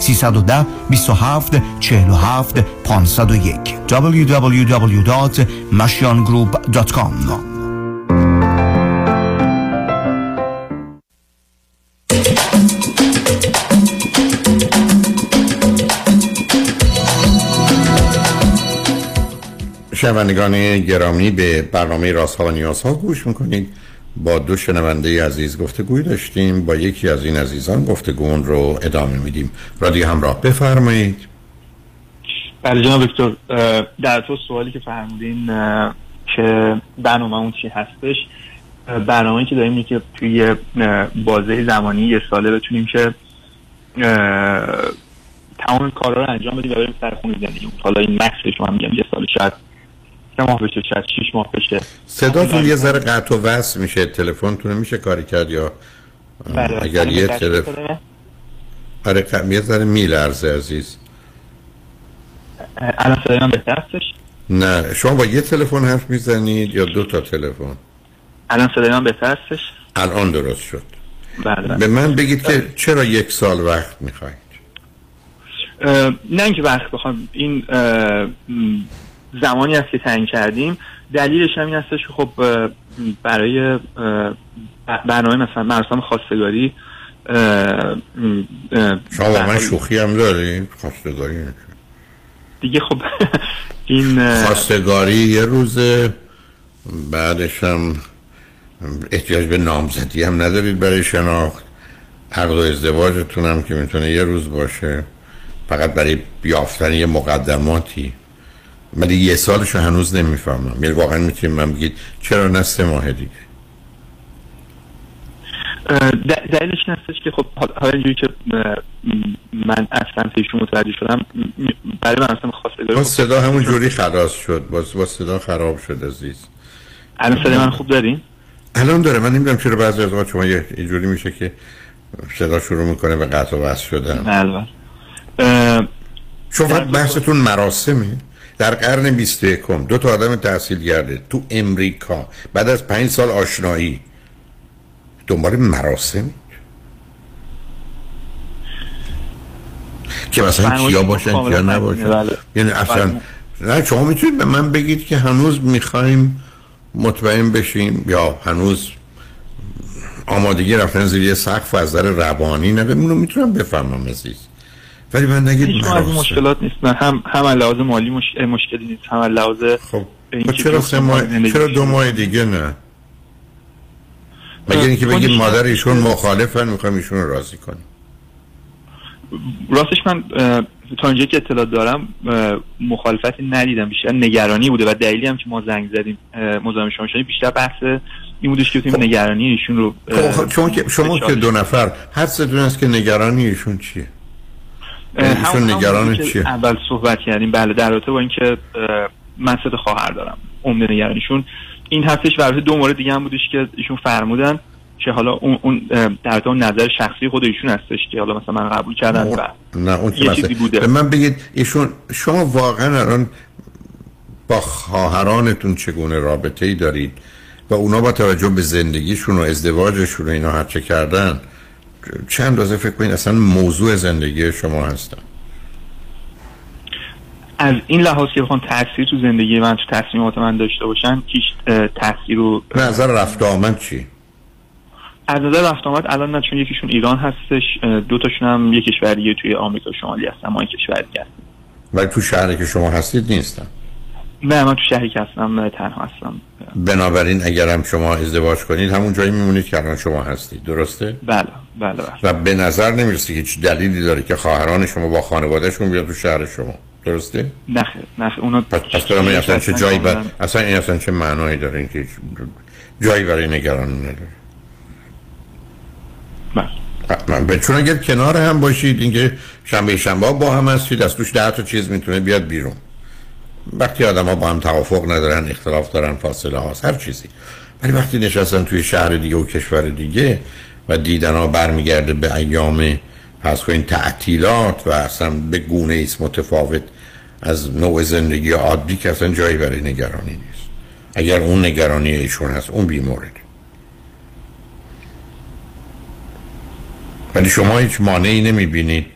310 27 47 501 www.mashiangroup.com شنوندگان گرامی به برنامه راست و نیاز ها گوش می‌کنید. با دو شنونده عزیز گفتگوی داشتیم. با یکی از این عزیزان گفتگون رو ادامه میدیم. رادیو همراه. بفرمایید. بله جناب دکتر در تو سوالی که فرمودین که برنامه اون چی هستش برنامه که داریم که توی بازه زمانی یه ساله بتونیم که تمام کارا رو انجام بدیم و بریم سر خونه حالا این مکسش شما میگم یه سال شاید سه ماه بشه شاید شیش ماه بشه. صداتون یه ذره قطع و وصل میشه تلفنتون میشه کاری کرد یا؟ بله. اگر یه تلفن آره یه ذره میلرزه عزیز. الان صدای من بهتر نه شما با یه تلفن حرف می‌زنید یا دو تا تلفن؟ الان صدای من بهتر هستش؟ الان درست شد. بله به من بگید که چرا یک سال وقت می‌خواید نه اینکه وقت بخوام این زمانی است که تعیین کردیم. دلیلش هم این هستش که خب برای برنامه مثلا مراسم خواستگاری شما با من شوخی هم دارید خواستگاری دیگه خب (laughs) این خواستگاری یه روزه بعدش هم احتیاج به نامزدی هم ندارید برای شناخت. عقد و ازدواجتون هم که می‌تونه یه روز باشه. فقط برای بیافتن یه مقدماتی. ولی یه سالش هنوز نمی‌فهمم. یعنی واقعا می‌تونیم من بگید چرا نه سه ماه دیگه؟ دلیلش این هستش که خب حالا اینجوری که من اصلا پیشون متوجه شدم برای من اصلا خواستگاری با صدا همون جوری خلاص شد. با, با صدا خراب شد عزیز. الان صدا من خوب دارین؟ الان داره. من نمی‌دونم چرا بعضی از شما یه اینجوری میشه که صدا شروع می‌کنه به قطع و وصل شدن. بله شما فقط بحثتون مراسمه؟ در قرن 21 دو تا آدم تحصیل کرده تو امریکا. بعد از پنج سال آشنایی. دنبال مراسم؟ که مثلا کیا باشن کیا نباشن. یعنی اصلا نه شما می‌تونید به من بگید که هنوز می‌خوایم مطمئن بشیم یا هنوز آمادگی رفتن زیر یه سقف از نظر روانی نه اونو می‌تونم بفهمم عزیز. ولی من نگید هیچ از مشکلات نیست. نه هم هم لحاظ مالی مش... مشکلی نیست. هم لحاظ خب چرا سه ماه چرا دو ماه دیگه نه؟ مگه اینکه بگید مادر ایشون مخالفن می‌خوام ایشون رو راضی کنیم. راستش من تا اینجا که اطلاع دارم مخالفتی ندیدم. بیشتر نگرانی بوده و دلیلی هم که ما زنگ زدیم مزاحم شما شدیم بیشتر بحث این بودش که خب. نگرانی ایشون رو خب شما که شما که دو نفر هر سه است که نگرانی ایشون چیه؟ ایشون نگران چیه؟ اول صحبت کردیم. بله در رابطه با اینکه من سه خواهر دارم عمده نگرانیشون. این هفتش ورزه دو مورد دیگه هم بودش که ایشون فرمودن که حالا اون اون در اون نظر شخصی خود ایشون هستش که حالا مثلا من قبول کردن و نه اون یه چیزی بوده. به من بگید ایشون شما واقعا الان با خواهرانتون چگونه رابطه ای دارید؟ و اونا با توجه به زندگیشون و ازدواجشون و اینا هرچه کردن چند اندازه فکر کنید اصلا موضوع زندگی شما هستن؟ از این لحاظ که بخوان تاثیر تو زندگی من تو تصمیمات من داشته باشن هیچ اه، تاثیر رو نظر رفت آمد چی؟ از نظر رفت آمد الان نه چون یکیشون ایران هستش دو تاشون هم یک کشوریه توی آمریکا شمالی هستن ما یک کشور دیگه هستیم. ولی تو شهری که شما هستید نیستن. نه من تو شهری که هستم تنها هستم. بنابراین اگرم شما ازدواج کنید همون جایی میمونید که الان شما هستید درسته؟ بله بله بله. و به نظر نمی‌رسه که دلیلی داره که خواهران شما با خانوادهشون بیاد تو شهر شما درسته؟ نه نه. اونا پس پس برای من اصلا چه جایی بر... اصلا این اصلا چه معنایی داره این که جایی برای نگران نداره؟ به چون اگر کنار هم باشید اینکه شنبه شنبه با هم هستید از توش ده تا چیز می‌تونه بیاد بیرون. وقتی آدم ها با هم توافق ندارن اختلاف دارن فاصله هاست هر چیزی. ولی وقتی نشستن توی شهر دیگه و کشور دیگه و دیدن ها برمیگرده به ایام پس کنین تعطیلات و اصلا به گونه ایست متفاوت از نوع زندگی عادی که اصلا جایی برای نگرانی نیست. اگر اون نگرانی ایشون هست اون بیمورد. ولی شما هیچ مانعی نمی‌بینید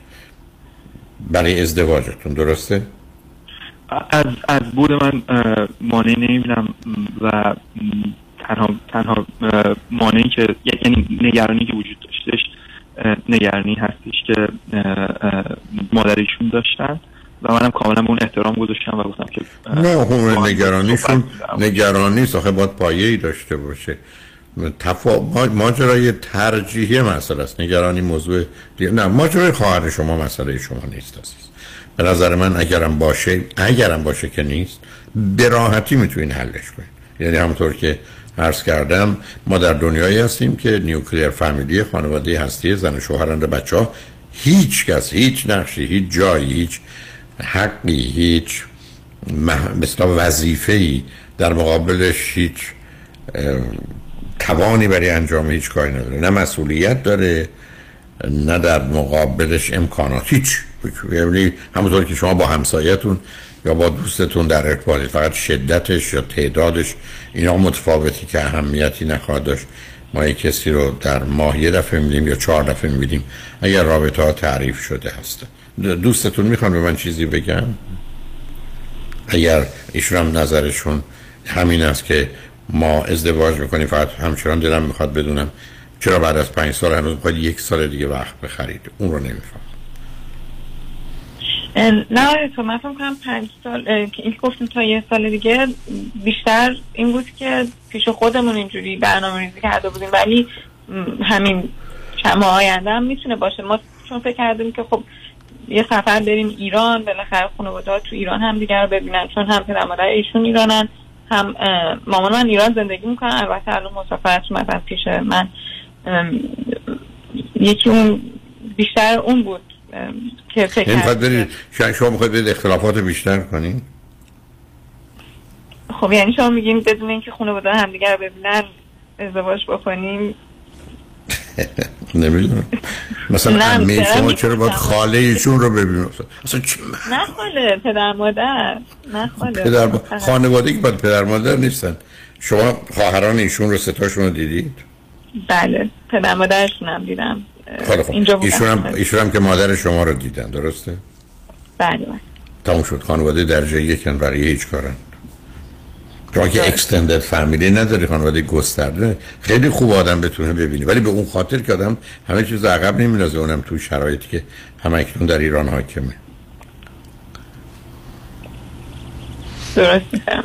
برای ازدواجتون درسته؟ از از بود من اه، مانعی نمی‌بینم و تنها تنها مانعی که یعنی نگرانی که وجود داشتش نگرانی هستش که مادریشون داشتن و منم کاملا به اون احترام گذاشتم و گفتم که نه هم نگرانیشون. نگرانی نیست آخه باید پایه ای داشته باشه تفا... ما- ماجرای ترجیحی مسئله است. نگرانی موضوع دیگه نه ماجرای خواهر شما مسئله شما نیست عزیز. به نظر من اگرم باشه اگرم باشه که نیست به راحتی می‌تونین حلش کنین. یعنی همونطور که عرض کردم ما در دنیایی هستیم که نیوکلیر فامیلی خانواده هستی زن و بچه ها هیچ کس هیچ نقشی هیچ جایی هیچ حقی هیچ مح... مثلا وظیفه ای در مقابلش هیچ توانی برای انجام هیچ کاری نداره. نه مسئولیت داره نه در مقابلش امکانات هیچ. یعنی همونطور که شما با همسایتون یا با دوستتون در ارتباطید. فقط شدتش یا تعدادش اینا متفاوتی که اهمیتی نخواهد داشت. ما یک کسی رو در ماه یه دفعه میدیم یا چهار دفعه می‌بینیم. اگر رابطه ها تعریف شده هست. دوستتون می‌خوان به من چیزی بگم اگر ایشون هم نظرشون همین است که ما ازدواج می‌کنیم. فقط همچنان دلم می‌خواد بدونم چرا بعد از پنج سال هنوز می‌خواد یک سال دیگه وقت بخرید. اون رو نمیفهم. نه تو من فکر کنم پنج سال این گفتیم تا یه سال دیگه بیشتر این بود که پیش خودمون اینجوری برنامه ریزی کرده بودیم. ولی همین ماه آینده هم می‌تونه باشه. ما چون فکر کردیم که خب یه سفر بریم ایران بالاخره خانواده ها تو ایران هم دیگر رو ببینن چون هم پدر مادر ایشون ایرانن. هم مامان من ایران زندگی می‌کنن البته الان مسافرت اومدن پیش من. یکی اون بیشتر اون بود که فکر کردیم برید شما می‌خواد برید اختلافات بیشتر کنید خب یعنی شما میگین بدون اینکه خانواده همدیگه رو ببینن ازدواج بکنیم (laughs) نمی‌دونم. مثلا دارم شما چرا باید. خاله ایشون رو ببینید اصلا چی نه خاله پدر مادر. نه خاله پدر. خانواده که باید پدر مادر نیستن. شما خواهران ایشون رو ستاشون رو دیدید؟ بله پدر مادرشون هم دیدم. اینجا. ایشون هم ایشون هم که مادر شما رو دیدن درسته؟ بله بله. تموم شد. خانواده درجه یکن برای هیچ کارن. شما که اکستندد فامیلی نداری خانواده گسترده. خیلی خوب آدم بتونه ببینی ولی به اون خاطر که آدم همه چیز عقب نمیندازه. اونم تو شرایطی که همه اکنون در ایران حاکمه. درست میفهم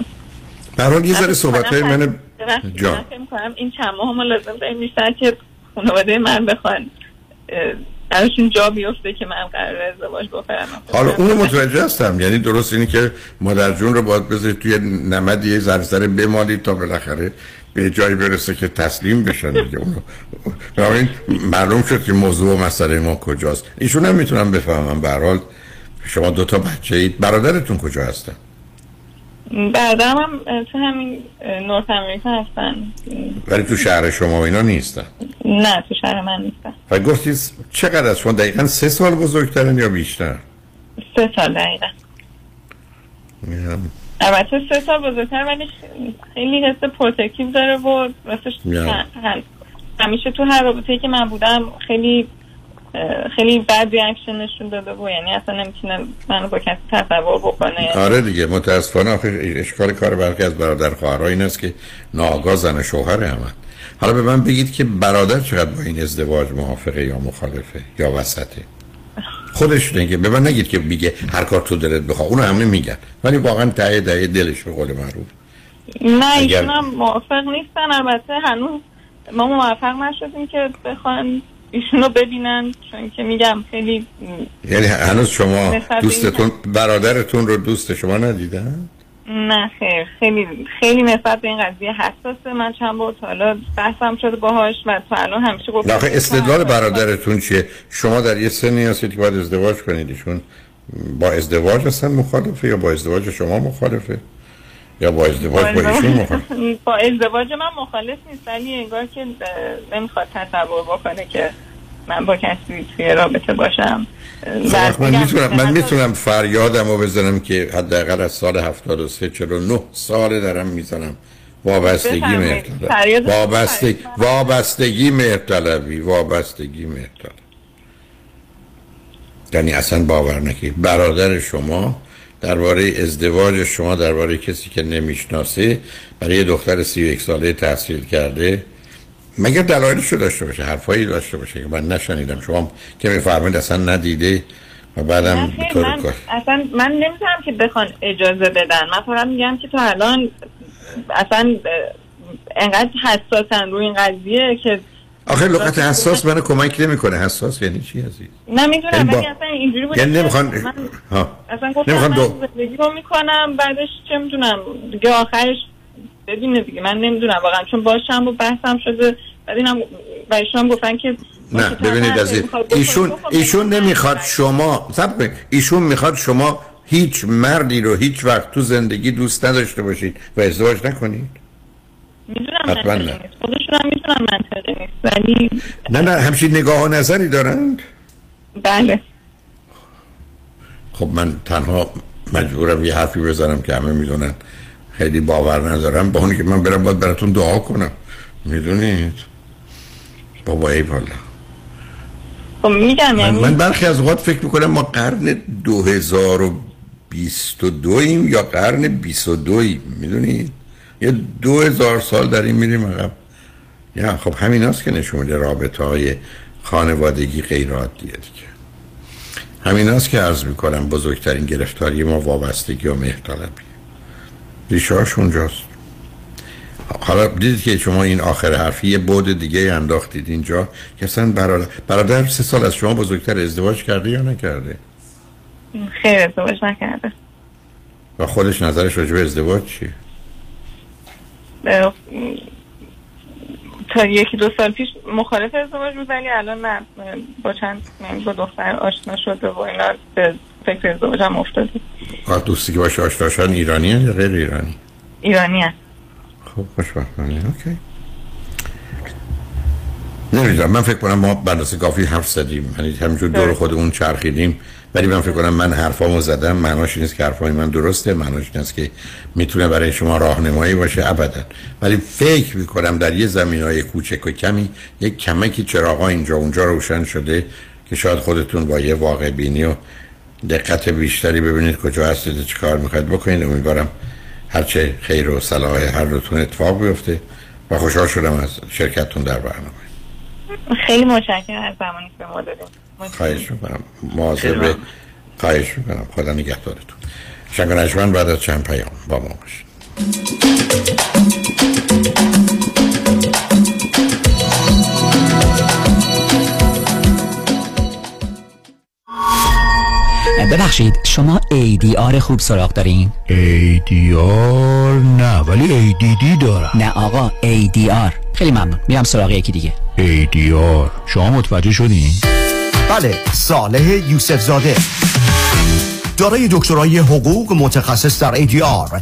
در حال یه ذره صحبت های من جان. می‌کنم این چند ماه ما لازم بیشتر که خانواده من بخوان درشون جا بیفته که من قرار ازدواج بکنم حالا اونو متوجه هستم. یعنی درست اینه که مادر جون رو باید بذارید توی نمد یه ذره بمالید تا بالاخره به جایی برسه که تسلیم بشن دیگه. اونو معلوم شد که موضوع و مسئله ما کجاست. ایشون هم می‌تونم بفهمم. به حال شما دو تا بچه اید برادرتون کجا هستن؟ برادرم هم تو همین North America هستن. ولی تو شهر شما و اینا نیستن. نه تو شهر من نیستن. و گفتید چقدر از شما؟ دقیقا سه سال بزرگترن یا بیشتر؟ سه سال دقیقا. البته سه سال بزرگتر ولی خیلی حس protective داره و راستش همیشه تو هر رابطه که من بودم خیلی خیلی بد ریاکشن نشون داده و یعنی اصلا نمی‌تونه منو با کسی تصور بکنه. آره دیگه متاسفانه آخه اشکال کار برخی از برادر خواهرها این است که ناآگاه زن شوهر همه. حالا به من بگید که برادر چقدر با این ازدواج موافقه یا مخالفه یا وسطه؟ خودش دیگه به من نگید که میگه هر کار تو دلت بخواه. اونو همه میگن. ولی واقعا ته ته دلش به قول معروف. نه اگر- ایشون هم موافق نیستن. البته هنوز ما موافق نشدیم که بخوان ایشونو ببینن چون که میگم خیلی یعنی هنوز شما دوستتون برادرتون رو دوست شما ندیدن؟ نه خیر. خیلی خیلی نسبت به این قضیه حساسه. من چند بار حالا بحثم شده باهاش و تا الان همیشه گفتم آخه استدلال برادرتون چیه؟ شما در یه سنی هستید که باید ازدواج کنید. ایشون با ازدواج اصلا مخالفه یا با ازدواج شما مخالفه؟ یا با ازدواج با ایشون مخالفه با ازدواج من مخالف نیست ولی انگار که نمی‌خواد تصور بکنه که من با کسی توی رابطه باشم. خب، من می‌تونم من نظر- می‌تونم فریادم رو بزنم که حداقل از سال 73 49 سال دارم می‌زنم. وابستگی. مهرطلب وابستگی وابستگی مهرطلبی وابستگی مهرطلب. یعنی اصلا باور نکنید برادر شما درباره ازدواج شما درباره کسی که نمی‌شناسه برای یه دختر سی و یک ساله تحصیل کرده. مگر دلایلش رو داشته باشه؟ حرفایی داشته باشه که من نشنیدم. شما که میفرمایید اصلا ندیده و بعدم به طور من اصلا من نمی‌تونم که بخوان اجازه بدن. من فقط میگم که تو الان اصلا انقدر حساسن روی این قضیه که آخه لغت حساس منو کمک نمی‌کنه. حساس یعنی چی عزیز؟ نه می‌دونم یعنی با- ولی اصلا اینجوری بود یعنی نمی‌خوان من ها اصلا گفتم نمی‌خوان دو می‌کنم بعدش چه می‌دونم دیگه آخرش ببینه دیگه من نمی‌دونم واقعا چون باشم و بحثم شده بعد اینم برایشون گفتن که نه ببینید عزیز ایشون ایشون نمی‌خواد شما صبر. ایشون می‌خواد شما هیچ مردی رو هیچ وقت تو زندگی دوست نداشته باشید و ازدواج نکنید. می‌دونم نه. خودشون هم می‌دونم منطقی نیست. ولی نه نه همچین نگاه و نظری دارند بله. خب من تنها مجبورم یه حرفی بزنم که همه می‌دونن. خیلی باور ندارم. با اونی که من برم باید براتون دعا کنم. می‌دونید؟ بابا ای والا. خب میگم من, یعنی من برخی از اوقات فکر می‌کنم ما قرن 2022 ایم یا قرن 22 ایم می‌دونید؟ یه دو هزار سال داریم میریم عقب. یا خب همین هست که نشون میده رابطه های خانوادگی غیر عادیه دیگه. همین هست که عرض می‌کنم بزرگترین گرفتاری ما وابستگی و مهرطلبی. ریشهاش اونجاست. حالا دیدید که شما این آخر حرفی یه بود دیگه انداختید اینجا که اصلا برادر, برادر سه سال از شما بزرگتر ازدواج کرده یا نکرده؟ خیر ازدواج نکرده. و خودش نظرش راجع به ازدواج چیه؟ تا یکی دو سال پیش مخالف ازدواج بود ولی الان نه با چند با دختر آشنا شده و اینا به فکر ازدواج هم افتاده دوستی که باشه آشنا شدن ایرانی یا غیر ایرانی؟ ایرانی هست. خب خوشبختانه اوکی. نمی‌دونم من فکر کنم ما بندازه کافی حرف زدیم یعنی همینجور دور خودمون چرخیدیم. ولی من فکر کنم من حرفامو زدم معناش نیست که حرفای من درسته معناش این است که می‌تونه برای شما راهنمایی باشه ابدا. ولی فکر می‌کنم در یه زمین های کوچک و کمی یک کمکی چراغا اینجا اونجا روشن شده که شاید خودتون با یه واقع بینی و دقت بیشتری ببینید کجا هستید و چه کار می‌خواید بکنید. امیدوارم هرچه خیر و صلاح هر دوتون اتفاق بیفته. و خوشحال شدم از شرکتتون در برنامه. خیلی متشکرم از زمانی که به ما دادیم. خواهش می‌کنم. مواظب خواهش می‌کنم. خدا نگهدارتون. شنگ نجمن بعد از چند پیام با ما باشید. ببخشید شما ADR خوب سراغ دارین؟ ADR نه ولی ADD دارم. نه آقا ADR خیلی ممنون. میرم سراغ یکی دیگه. ADR شما متوجه شدین؟ بله صالح یوسف زاده دارای دکترای حقوق متخصص در ADR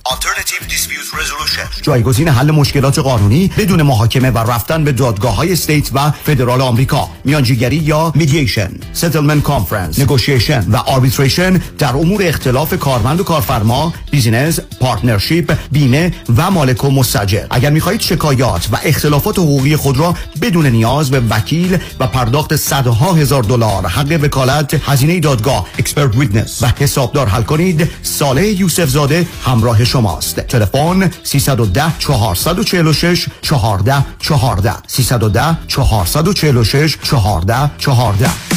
با شیوه جایگزین حل مشکلات قانونی بدون محاکمه و رفتن به دادگاه های state و فدرال آمریکا میانجیگری یا mediation settlement conference negotiation و arbitration در امور اختلاف کارمند و کارفرما business partnership بیمه و مالک و مستأجر. اگر می‌خواهید شکایات و اختلافات حقوقی خود را بدون نیاز به وکیل و پرداخت صدها هزار دلار حق وکالت هزینه دادگاه expert witness و حسابدار حل کنید صالح یوسف زاده همراه شماست. تلفن 310 446 14 14 310 446 14 14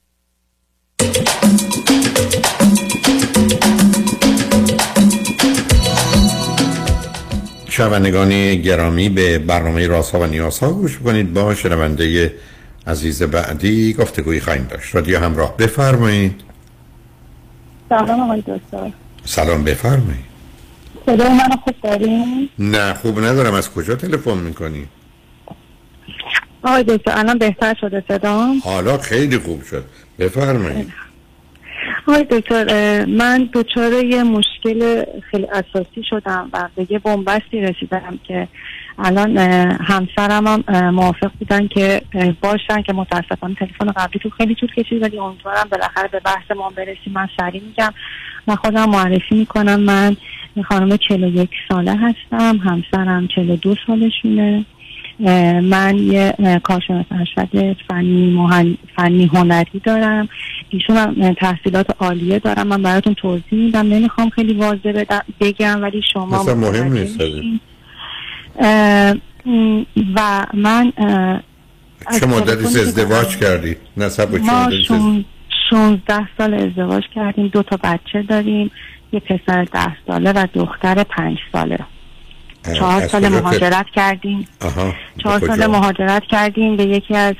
شنوندگان گرامی به برنامه راسا و نیاسا گوش کنید. با شنونده عزیز بعدی گفتگویی خواهیم داشت. رادیو همراه بفرمایید. سلام آقای دکتر. سلام بفرمایید. صدای منو خوب دارین؟ نه خوب ندارم. از کجا تلفن می‌کنی؟ آقای دکتر الان بهتر شده صدام؟ حالا خیلی خوب شد. بفرمایید. آقای دکتر من دچار یه مشکل خیلی اساسی شدم و به یه بنبستی رسیدم که الان اه، همسرم هم موافق بودن که باشن که متاسفانه تلفن قبلی تو خیلی طول کشید ولی امیدوارم بالاخره به بحث ما برسیم. من سریع میگم من خودم معرفی می‌کنم. من خانم 41 ساله هستم همسرم 42 سالشونه. من یه کارشناس ارشد فنی مهن... فنی هنری دارم. ایشون هم تحصیلات عالیه دارم من براتون توضیح میدم. نمی‌خوام خیلی واضح بدم- بگم ولی شما مثلا مهم نیست. و من چه مدتی ازدواج کردی؟ نسب ما مدتی شون- 16 سال ازدواج کردیم. دو تا بچه داریم. یه پسر ده ساله و دختر پنج ساله. چهار سال مهاجرت کردیم آها چهار سال؟ مهاجرت کردیم به یکی از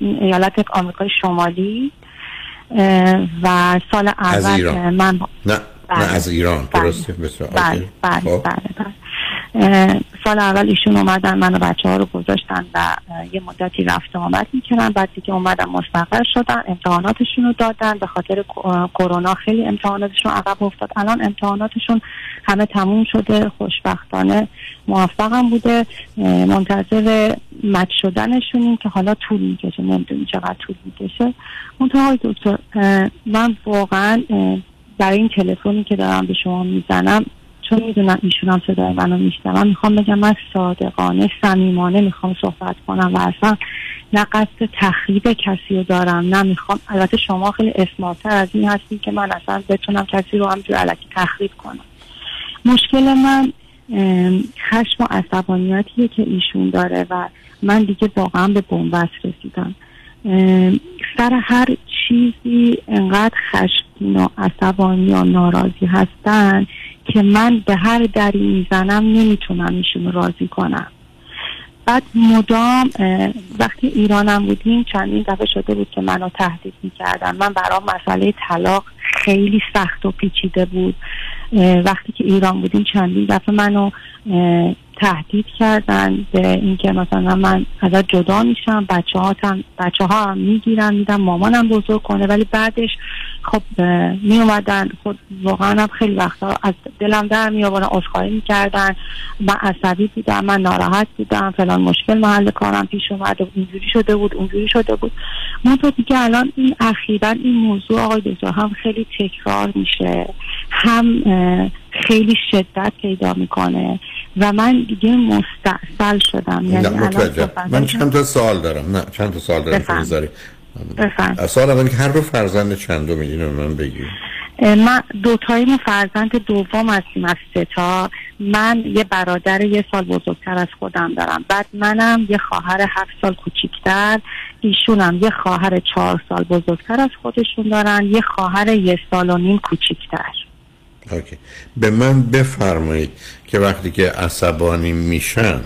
ایالت آمریکای شمالی و سال از اول من نه بله. نه از ایران بله. درسته بله. بله خب. بله بله اه، سال اول ایشون اومدن من و بچه ها رو گذاشتن و یه مدتی رفت آمد می‌کردن. بعد دیگه اومدن مستقر شدن امتحاناتشون رو دادن. به خاطر کرونا خیلی امتحاناتشون عقب افتاد. الان امتحاناتشون همه تموم شده. خوشبختانه موفقم بوده. منتظر مچ شدنشونیم که حالا طول می‌کشه. نمی‌دونیم چقدر طول می‌کشه. منتها دکتر من واقعا برای این تلفنی که دارم به شما می‌زنم چون می‌دونم ایشون هم صدای منو میشنم می‌خوام بگم من صادقانه صمیمانه می‌خوام صحبت کنم و اصلا نه قصد تخریب کسی رو دارم نه می‌خوام. البته شما خیلی اسمارتر از این هستی که من اصلا بتونم کسی رو همجور علکی تخریب کنم. مشکل من خشم و عصبانیتیه که ایشون داره و من دیگه واقعا به بنبست رسیدم. سر هر چیزی انقدر خشمگین و عصبانی و ناراضی هستن که من به هر دری می‌زنم نمی‌تونم ایشون راضی کنم. بعد مدام وقتی ایرانم بودیم چندین دفعه شده بود که منو تهدید می‌کردن. من برام مسئله طلاق خیلی سخت و پیچیده بود. وقتی که ایران بودیم چندین دفعه منو تهدید کردن به اینکه مثلا من ازت جدا میشم بچه هم بچه ها هم می‌گیرن میدم مامانم بزرگ کنه ولی بعدش خب می اومدن خب واقعا هم خیلی وقتا از دلم در می آوردن عذرخواهی می‌کردن. من عصبی بودم من ناراحت بودم فلان مشکل محل کارم پیش اومده بود اینجوری شده بود اونجوری شده بود. من تو دیگه الان این اخیرا این موضوع آقای دکتر هم خیلی تکرار میشه. هم خیلی شدت پیدا می‌کنه و من دیگه مستاصل شدم. یعنی الان من. چند تا سوال دارم. نه چند تا سوال دارم. سوال اول که هر دو فرزند چند دو میدین من بگی. من دوتاییم فرزند دوم هستیم از سه تا. من یه برادر یه سال بزرگتر از خودم دارم. بعد منم یه خواهر هفت سال کوچیکتر. ایشونم یه خواهر چهار سال بزرگتر از خودشون دارن. یه خواهر یه سال و نیم کوچیکتر. اوکی. به من بفرمایید که وقتی که عصبانی میشن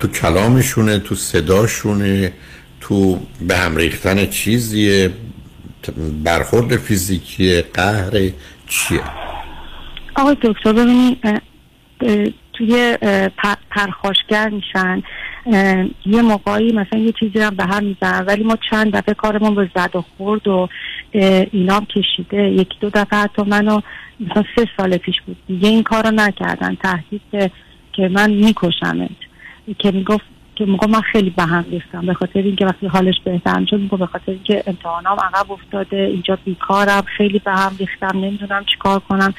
تو کلامشونه تو صداشونه تو به هم ریختن چیزیه برخورد فیزیکی قهر چیه؟ آقای دکتر ببینید توی پرخاشگر میشن یه موقعی مثلا یه چیزی هم به هم می‌زنن ولی ما چند دفعه کارمون به زد و خورد و اینا کشیده. یکی دو دفعه حتی منو مثلا سه سال پیش بود. دیگه این کارو نکردن. تهدید که من میکشمت. که می‌گفت که می‌گفت من خیلی به هم ریختم. به خاطر اینکه وقتی حالش بهتر می‌شد می‌گفت به خاطر اینکه امتحانام عقب افتاده اینجا بیکارم خیلی به هم ریختم نمی‌دونم چیکار کنم.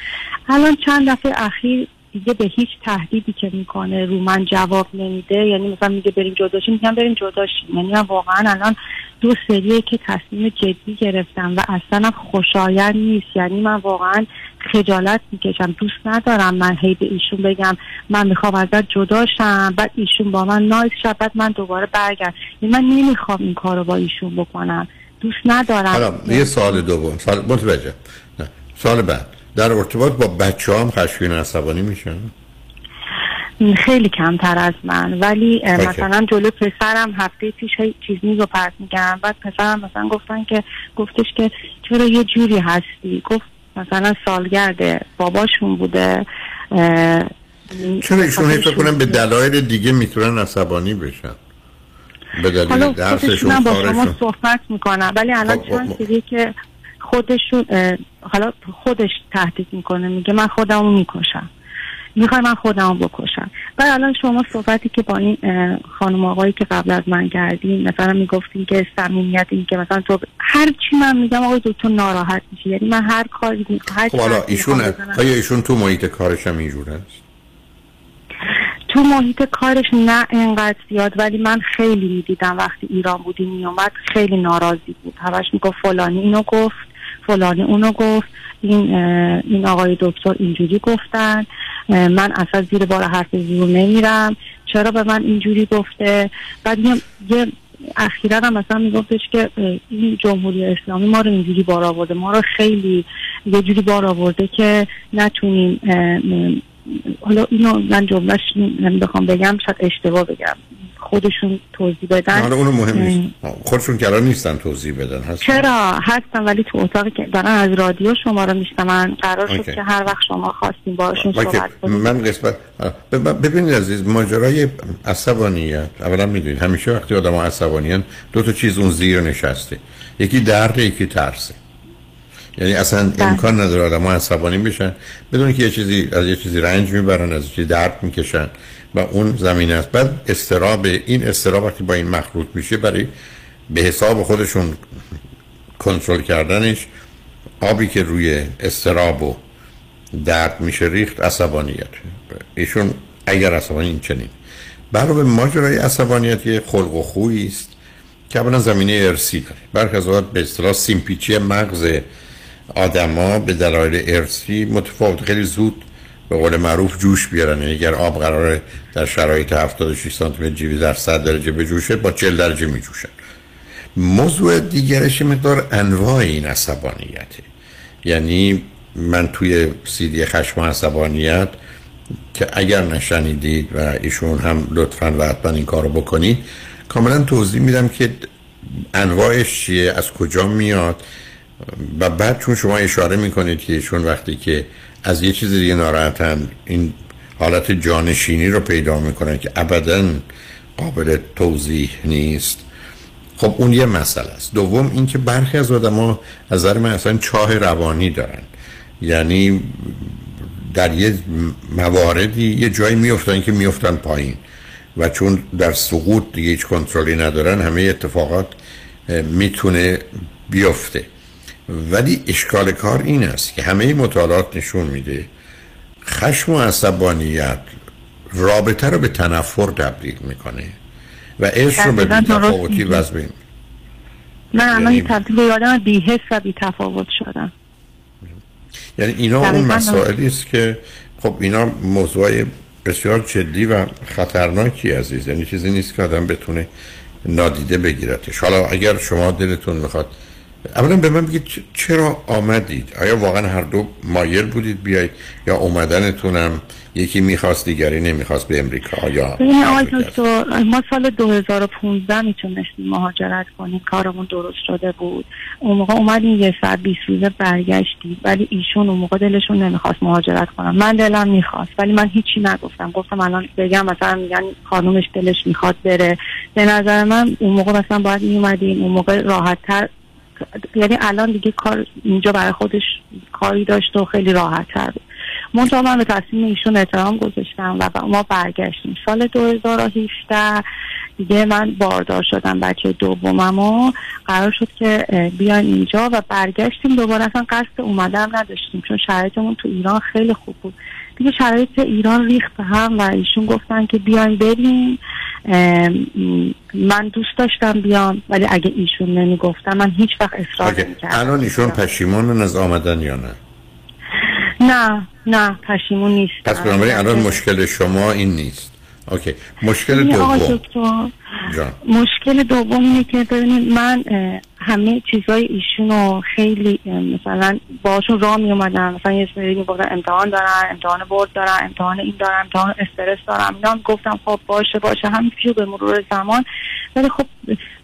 الان چند دفعه اخیر دیگه به هیچ تهدیدی که می‌کنه رو من جواب نمیده. یعنی مثلا میگه بریم جداشی میگم بریم جداشی یعنی واقعا الان دو سریه که تصمیم جدی گرفتم و اصلا خوشایند نیست. یعنی من واقعا خجالت می‌کشم. دوست ندارم من هی به ایشون بگم من می‌خوام ازت جدا شم بعد ایشون با من نایس شد بعد من دوباره برگرد. یعنی من نمی‌خوام این کارو با ایشون بکنم. دوست ندارم. حالا یه سوال دوم. سوال متوجه. نه. سوال بعد. در ارتباط با بچه هم خشمگین عصبانی میشن؟ خیلی کمتر از من. ولی. مثلا جلو پسرم هفته پیش چیز میز رو پرت میگم. بعد پسرم مثلا گفتن که گفتش که چرا یه جوری هستی؟ گفت مثلا سالگرد باباشون بوده. چرا ایشون حس کنم به دلایل دیگه می‌تونن عصبانی بشن؟ به دلیل درسشون با شما صحبت می‌کنم ولی الان خب، چند خب. سریه که خودشون حالا خودش تهدید می‌کنه میگه من خودمو می‌کشم. می‌خوای من خودمو بکشم. بعد الان شما صحبتی که با این خانم آقایی که قبل از من کردین مثلا می‌گفتین که صمیمیت این که مثلا تو هر چی من میگم آقای دکتر ناراحت میشه یعنی من هر کاری هر خب حالا ایشون. آیا ایشون تو محیط کارش هم اینجور است تو محیط کارش نه انقدر زیاد ولی من خیلی می‌دیدم وقتی ایران بودی میومد خیلی ناراضی بود. همش می‌گفت فلانی اینو گفت. فلانی اونو گفت. این این آقای دکتر اینجوری گفتن. من اصلا زیر بار حرف زور نمیرم. چرا به من اینجوری گفته؟ بعد یه, اخیرا هم مثلا میگفتش که این جمهوری اسلامی ما رو اینجوری بار آورده. ما رو خیلی یه جوری بار آورده که نتونیم حالا اینو من جملهش بخوام بگم شاید اشتباه بگم. خودشون توضیح بدن. حالا اونو مهم نیست. خودشون که الان نیستن توضیح بدن هست چرا؟ هستن ولی تو اتاقی که دارن از رادیو شما رو میشنون. قرار شد اوکی. که هر وقت شما خواستین باشون صحبت کنید من قسمت ببینید عزیز ماجرای عصبانیت. اولا می‌دونید همیشه وقتی آدم عصبانیان دو تا چیز اون زیر نشسته. یکی درد یکی ترسه. یعنی اصلا امکان نداره آدم عصبانی بشن. بدون که یه چیزی از یه چیزی رنج می‌برن از یه چیزی درد می‌کشن و اون زمین است. بعد استراب این استراب وقتی با این مخلوط میشه برای به حساب خودشون کنترل کردنش آبی که روی استراب و درد میشه ریخت عصبانیت. ایشون اگر عصبانی این چنین. برای ماجرای عصبانیت یه خلق و خویی است که اولا زمینه ارسی داره. برخی از به اصطلاح سیمپیچی مغز آدما به دلایل ارسی متفاوت خیلی زود به قول معروف جوش بیارن. یعنی اگر آب قراره در شرایط 76 سانتی متر جیوی در 100 درجه بجوشه با 40 درجه میجوشن. موضوع دیگرش مقدار انواع این عصبانیته. یعنی من توی سیدی خشم و عصبانیت که اگر نشنیدید و ایشون هم لطفا و حتما این کارو بکنید کاملا توضیح میدم که انواعش چیه از کجا میاد. و بعد چون شما اشاره می‌کنید که ایشون وقتی که از یه چیز دیگه ناراحتن این حالت جانشینی رو پیدا می‌کنن که ابدا قابل توضیح نیست. خب اون یه مسئله است. دوم اینکه برخی از آدما از نظر من اصلا چاه روانی دارن. یعنی در یه مواردی یه جایی میفتن که میفتن پایین. و چون در سقوط دیگه هیچ کنترلی ندارن همه اتفاقات می‌تونه بیفته. ولی اشکال کار این است که همه مطالعات نشون میده خشم و عصبانیت رابطه رو به تنفر تبدیل می‌کنه و عشق رو به بی‌تفاوتی میگی. وز بین من یعنی- تبدیل به آدم بی‌حس و بی‌تفاوت شدم. یعنی اینا اون مسائلی است که خب اینا موضوع بسیار جدی و خطرناکی عزیز. یعنی چیزی نیست که آدم بتونه نادیده بگیرتش. حالا اگر شما دلتون می‌خواد اولا به من بگید چرا آمدید؟ آیا واقعا هر دو مایل بودید بیایید یا اومدنتونم یکی می‌خواست دیگری نمی‌خواست به امریکا یا آقای دکتر ما سال 2015 می‌تونستیم مهاجرت کنیم. کارمون درست شده بود. اون موقع اومدیم یه ساعت 20 روزه برگشتیم. ولی ایشون اون موقع دلشون نمی‌خواست مهاجرت کنم من دلم می‌خواست. ولی من هیچی نگفتم. گفتم الان بگم مثلا میگن خانومش دلش می‌خواد بره. به نظر من اون موقع مثلا باید میومدیم اون موقع راحت تر یعنی الان دیگه کار اینجا برای خودش کاری داشت و خیلی راحت تر بود. منتها من به تصمیم ایشون احترام گذاشتم و ما برگشتیم. سال 2017 دیگه من باردار شدم بچه دومم و قرار شد که بیایم اینجا و برگشتیم. دوباره اصلا قصد اومدن نداشتیم چون شرایطمون تو ایران خیلی خوب بود. دیگه شرایط ایران ریخت به هم و ایشون گفتن که بیایم بریم. من دوست داشتم بیام ولی اگه ایشون نمی‌گفتن من هیچ وقت اصرار. نمی‌کردم. الان ایشون پشیمانن از آمدن یا نه؟ نه نه پشیمون نیست. پس بنابراین الان مشکل شما این نیست. اوکی. مشکل دوم. مشکل دوم اینه که ببینید من همه چیزای ایشونو خیلی اه، مثلا باشون راه می اومدم مثلا یه سری می‌گفتن امتحان دارن امتحان برد دارن امتحان این دارن امتحان استرس دارم اینا گفتم خب باشه باشه. همین پیشو به مرور زمان. ولی خب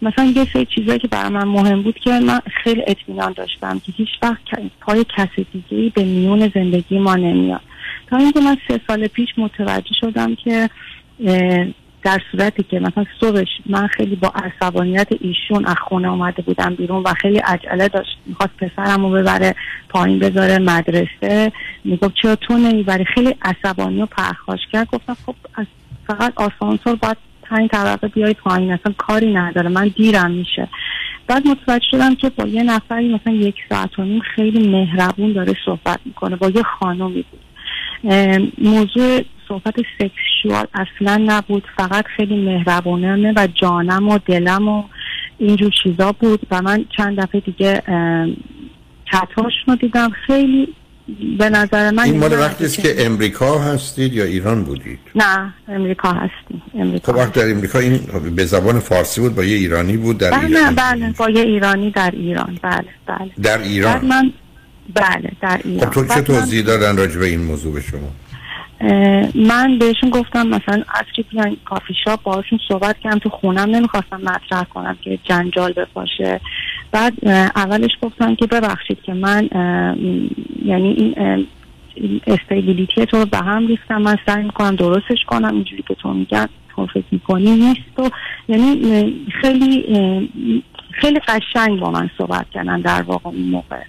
مثلا یه سری چیزایی که برای من مهم بود که من خیلی اطمینان داشتم که هیچ وقت پای کسی دیگه به میون زندگی ما نمیاد. تا اینکه من سه سال پیش متوجه شدم که در صورتی که مثلا صبحش من خیلی با عصبانیت ایشون از خونه اومده بودم بیرون و خیلی عجله داشت. می‌خواست پسرم رو ببره پایین بذاره مدرسه. می‌گفت چرا تو نمی‌بری؟ خیلی عصبانی و پرخاش کرد. گفتم خب فقط آسانسور باید پنج طبقه بیای پایین اصلا کاری نداره. من دیرم میشه. بعد متوجه شدم که با یه نفری مثلا یک ساعت و نیم خیلی مهربون داره صحبت می‌کنه. با یه خانومی بود. موضوع صحبت سکشوال اصلا نبود. فقط خیلی مهربانانه و جانم و دلم و اینجور چیزا بود و من چند دفعه دیگه چتاشون رو دیدم. خیلی به نظر من این مال وقتی است که امریکا هستید یا ایران بودید؟ نه امریکا هستیم. امریکا. خب وقت در امریکا این به زبان فارسی بود با یه ایرانی بود در بله ایران بله با یه ایرانی در ایران. بله بله. در بعد ایران من بله در ایران. خب تو چه توضیح دادن راجع به این موضوع به شما؟ من بهشون گفتم مثلا از که بیان کافی شاپ باهاشون صحبت کردم تو خونم نمی‌خواستم مطرح کنم که جنجال بپاشه. بعد اولش گفتم که ببخشید که من یعنی این استیبیلیتی تو به هم ریختم من سعی می‌کنم درستش کنم اینجوری که تو میگن تو فکر می‌کنی نیست و یعنی خیلی خیلی قشنگ با من صحبت کردن در واقع اون موقع.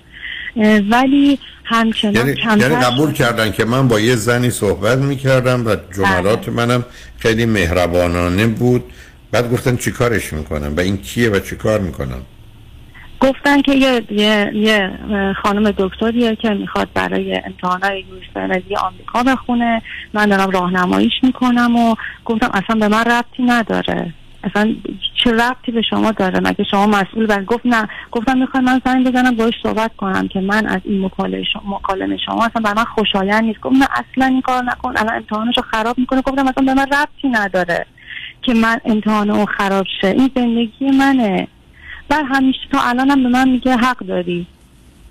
ولی همچنان یعنی, کمتر یعنی قبول کردن که من با یه زنی صحبت می‌کردم و جملات بله. منم خیلی مهربانانه بود. بعد گفتن چی کارش می‌کنم و این کیه و چی کار می‌کنم؟ گفتن که یه, یه, یه خانم دکتریه که می‌خواد برای امتحانات یونیورسیتی آمریکا بخونه. من دارم راهنماییش می‌کنم و گفتم اصلا به من ربطی نداره. اصلا چه ربطی به شما داره؟ مگه شما مسئول بر گفت نه. گفتم می‌خوام من زنگ بزنم باش صحبت کنم که من از این مکالمه شما, مکالمه شما اصلا بر من خوشایند نیست. گفت نه اصلا این کار نکن. الان امتحانشو خراب می‌کنه. گفتم اصلا به من ربطی نداره که من امتحان اون خراب شه. این زندگی منه. بعد همیشه تا الانم به من میگه حق داری.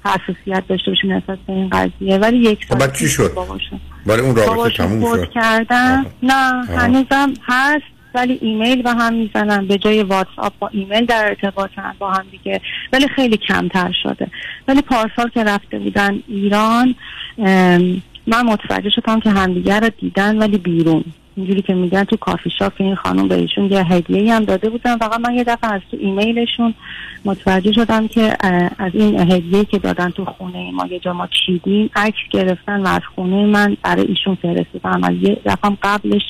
حساسیت داشته باشی نسبت به این قضیه. ولی یک سال بعد چی شد؟ ولی اون رابطه تموم شد. کردن نه آها. هنوزم هست. ولی ایمیل با هم می‌زنن. به جای واتساپ با ایمیل در ارتباطن با هم دیگه. ولی خیلی کمتر شده. ولی پارسال که رفته بودن ایران من متوجه شدم که همدیگه رو دیدن ولی بیرون. اینجوری که میگن تو کافی شاپ این خانم بهشون یه هدیه هم داده بودن. فقط من یه دفعه از تو ایمیلشون متوجه شدم که از این هدیه که دادن تو خونه ما یه جا ما چیدیم عکس گرفتن و از خونه من برای ایشون فرستادن و یه دفعه قبلش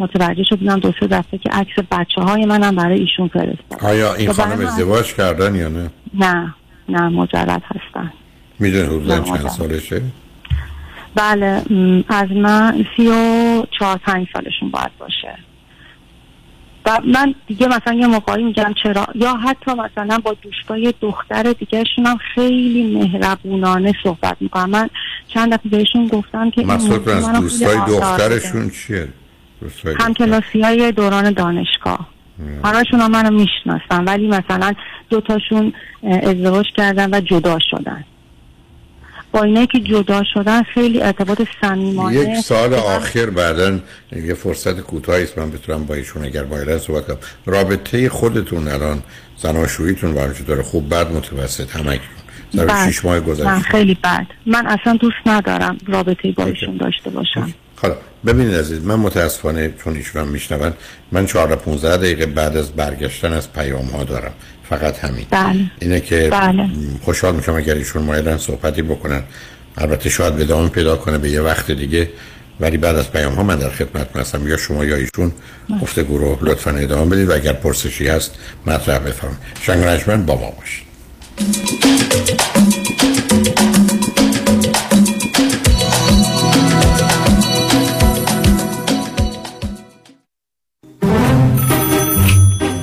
متوجه شدم دو سه دفعه که عکس بچه های منم برای ایشون فرستادن آیا این خانم من- ازدواج کردن یا نه؟ نه نه مجرد هستن. می‌دونی حدودا چند. سالشه؟ بله از من سی و چهار پنج سالشون باید باشه. و من دیگه مثلا یه موقعی میگم چرا؟ یا حتی مثلا با دوستای دختر دیگهشون هم خیلی مهربونانه صحبت می‌کنم. من چند دفعه بهشون گفتم که مسئول از دوستای. دخترشون چیه؟ دوستای هم کلاسی های دوران دانشگاه. همشون هم منو می‌شناسن ولی مثلا دوتاشون ازدواج کردن و جدا شدن. با اینایی که جدا شدن خیلی ارتباط صمیمانه یک سال آخر بعدا یه فرصت کوتاهی است. من بتونم با ایشون اگر با صحبت کنم. رابطه خودتون الان زناشوییتون هم چطوره خوب بعد متوسط همکنون در ماه من گذشته خیلی بد. من اصلا دوست ندارم رابطه با ایشون داشته باشم. حالا ببینید عزیز من متاسفانه چون ایشون میشنون من 14 15 دقیقه بعد از برگشتن از پیام ها دارم. فقط همین. بله. اینه که بله. خوشحال میشم اگر ایشون مایلن صحبتی بکنن. البته شاید به ادامه پیدا کنه به یه وقت دیگه. ولی بعد از پیام ها من در خدمت هستم. یا شما یا ایشون گفتگو رو لطفا ادامه بدید و اگر پرسشی هست مطرح بفرمایید. شنگ رجمن با ما باشید.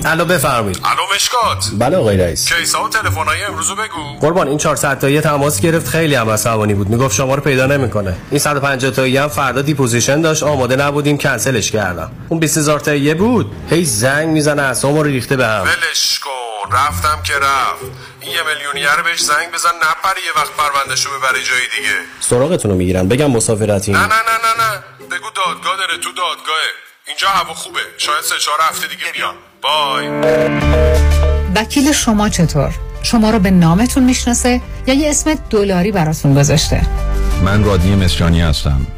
الو بفرمایید. الو مشکات. بله آقای رئیس. case ا و تلفن‌های امروزو بگو. قربان این 400 تایی تماس گرفت. خیلی هم عصبانی بود. می‌گفت شما رو پیدا نمی‌کنه. این 150 تایی هم فردا deposition داشت. آماده نبودیم. کنسلش کردم. اون 20000 تایی بود. هی زنگ می‌زنه اسمو رو ریخته به هم. ولش کن. رفتم که رفت. این یه میلیونیه بهش زنگ بزن. نپره یه وقت پروندهشو ببره جای دیگه. سراغتون رو می‌گیرن. بگم مسافرتی نه نه نه نه نه. بگو دادگاه داره تو دادگاهه. اینجا هوا خوبه. شاید سه چهار هفته دیگه بیان بای. وکیل شما چطور؟ شما رو به نامتون می‌شناسه یا یه اسم دلاری براتون گذاشته؟ من رادنی مصریانی هستم.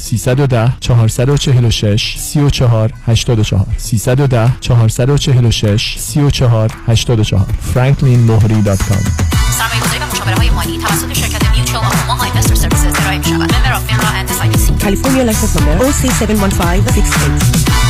310 446 34 84 310 446 34 84 franklinmohri.com سرمایه‌گذاری و مشاوره های مالی توسط شرکت Mutual of Omaha Investor Services ارائه می شود. Member of FINRA and SIPC. California license number OC71568.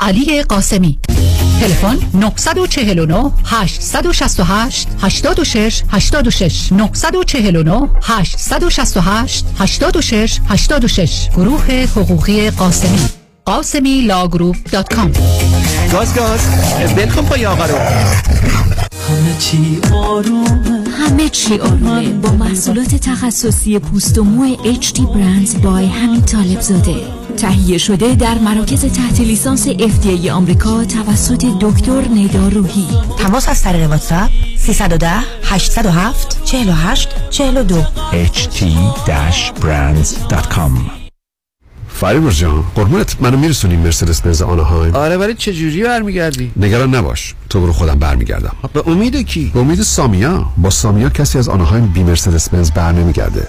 علی قاسمی. تلفن 949 868 86 86 949 868 86 86 گروه حقوقی قاسمی. قاسمی لاگروپ دات کام. گاز گاز. بلکن پای آقا رو همه چی آرومه. همه چی آرومه. با محصولات تخصصی پوست و مو HD برندز بای همین طالب زاده. تهیه شده در مراکز تحت لیسانس FDA آمریکا توسط دکتر ندا روحی تماس از طریق واتساپ 310 807 48 42 ht-brands.com فریبرز جان قربونت منو میرسونی مرسدس بنز آنهایم آره ولی چه جوری برمیگردی؟ نگران نباش تو برو خودم برمیگردم. به امید کی؟ به امید سامیا. با سامیا کسی از آنهایم بی مرسدس بنز بر نمیگرده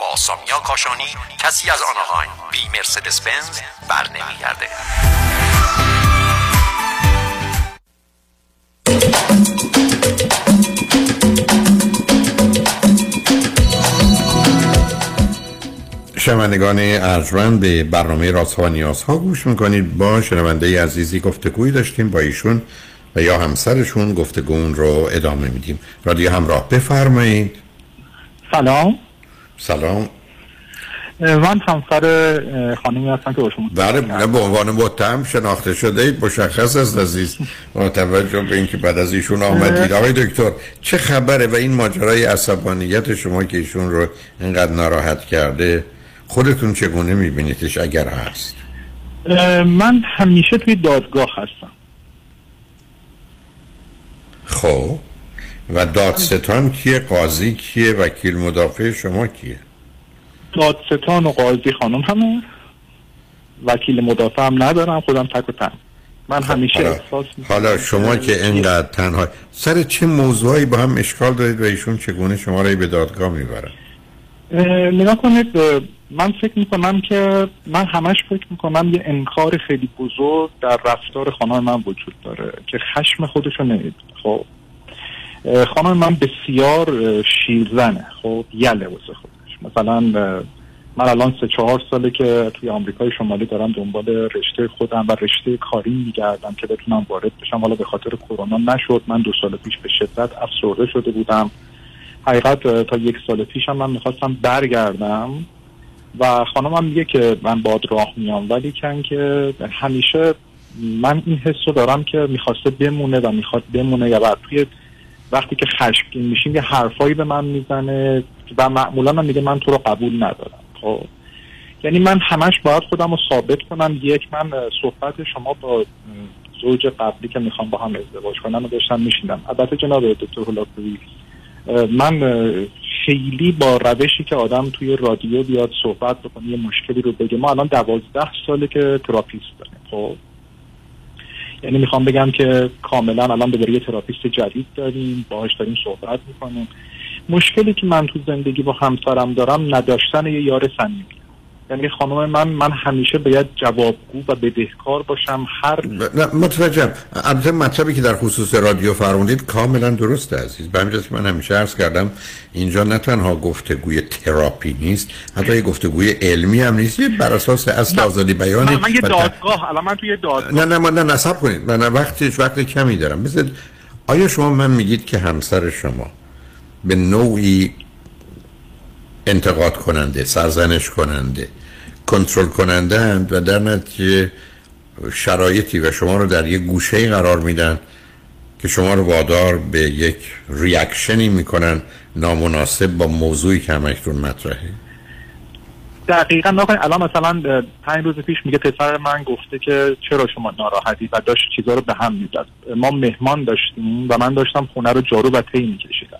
با سامیا کاشانی کسی از آنهایم. بی مرسدس بنز بر نمیگرده شنوندگان ارجمند به برنامه راست ها و نیاز ها گوش می‌کنید. با شنونده عزیزی گفتگویی داشتیم با ایشون و یا همسرشون گفتگون رو ادامه میدیم. رادیو همراه بفرمایید. سلام. سلام. من همسر خانمی هستم که با شما بله نه به عنوان متهم شناخته شده اید مشخص است عزیز. با توجه به اینکه بعد از ایشون آمدید. آقای دکتر چه خبره و این ماجرای عصبانیت شما که ایشون رو اینقدر ناراحت کرده خودتون چگونه میبینیدش اگر هست؟ من همیشه توی دادگاه هستم. خب. و دادستان کیه؟ قاضی کیه؟ وکیل مدافع شما کیه؟ دادستان و قاضی خانم همه. وکیل مدافع هم ندارم خودم تک و تن. من همیشه حالا, احساس حالا شما که اینقدر تنها سر چه موضوعی با هم اشکال دارید و ایشون چگونه شما را به دادگاه می‌برن؟ اه، نگاه کنید من فکر می‌کنم که من همش فکر می‌کنم یه انکار خیلی بزرگ در رفتار خانم من وجود داره که خشم خودشو نمی‌دونه خب؟ خانم من بسیار شیرزنه. خب یله واسه خودش. مثلا من الان سه چهار ساله که توی آمریکای شمالی دارم دنبال رشته خودم و رشته کاری میگردم که بتونم وارد بشم. حالا به خاطر کرونا نشد. من دو سال پیش به شدت افسرده شده بودم. حقیقت تا یک سال پیش هم من می‌خواستم برگردم و خانمم میگه که من باد راه میام. ولی کن که همیشه من این حس رو دارم که می‌خواسته بمونه و می‌خواد بمونه. یا بعد توی وقتی که خشمگین میشیم یه حرفایی به من می‌زنه و معمولا من میگه من تو رو قبول ندارم. خب. یعنی من همش باید خودم رو ثابت کنم. یک من صحبت شما با زوج قبلی که می‌خوام با هم ازدواج کنم و داشتم میشیدم البته جناب دکتر هولاکویی اه، من خیلی با روشی که آدم توی رادیو بیاد صحبت بکنه یه مشکلی رو بگه. ما الان دوازده ساله که تراپیست داریم. خب. یعنی می‌خوام بگم که کاملا الان به یه therapist جدید داریم باهاش داریم صحبت می‌کنیم. مشکلی که من تو زندگی با همسرم دارم نداشتن یه یار صمیمی. یعنی خانم من من همیشه باید جوابگو و بدهکار باشم هر نه متوجهم. البته مطلبی که در خصوص رادیو فرمودید کاملا درسته عزیز. به همین من همیشه عرض کردم اینجا نه تنها گفتگوی تراپی نیست حتی یه گفتگوی علمی هم نیست یه بر اساس اصل آزادی بیان من, من یه دادگاه الان من توی یه دادگاه. نه نه نه صبر کنید. من وقتش وقت کمی دارم. مثل آیا شما من میگید که همسر شما به نوعی انتقاد کننده سرزنش کننده کنترل کننده اند و در نتیجه شرایطی و شما رو در یک گوشه قرار میدن که شما رو وادار به یک ریاکشنی می‌کنن نامناسب با موضوعی که همکنون مطرحه. دقیقا نکنید الان مثلا پنج روز پیش میگه پسر من گفته که چرا شما ناراحتی و داشت چیزا رو به هم می‌زد ما مهمان داشتیم و من داشتم خونه رو جارو و تی میکشیدم.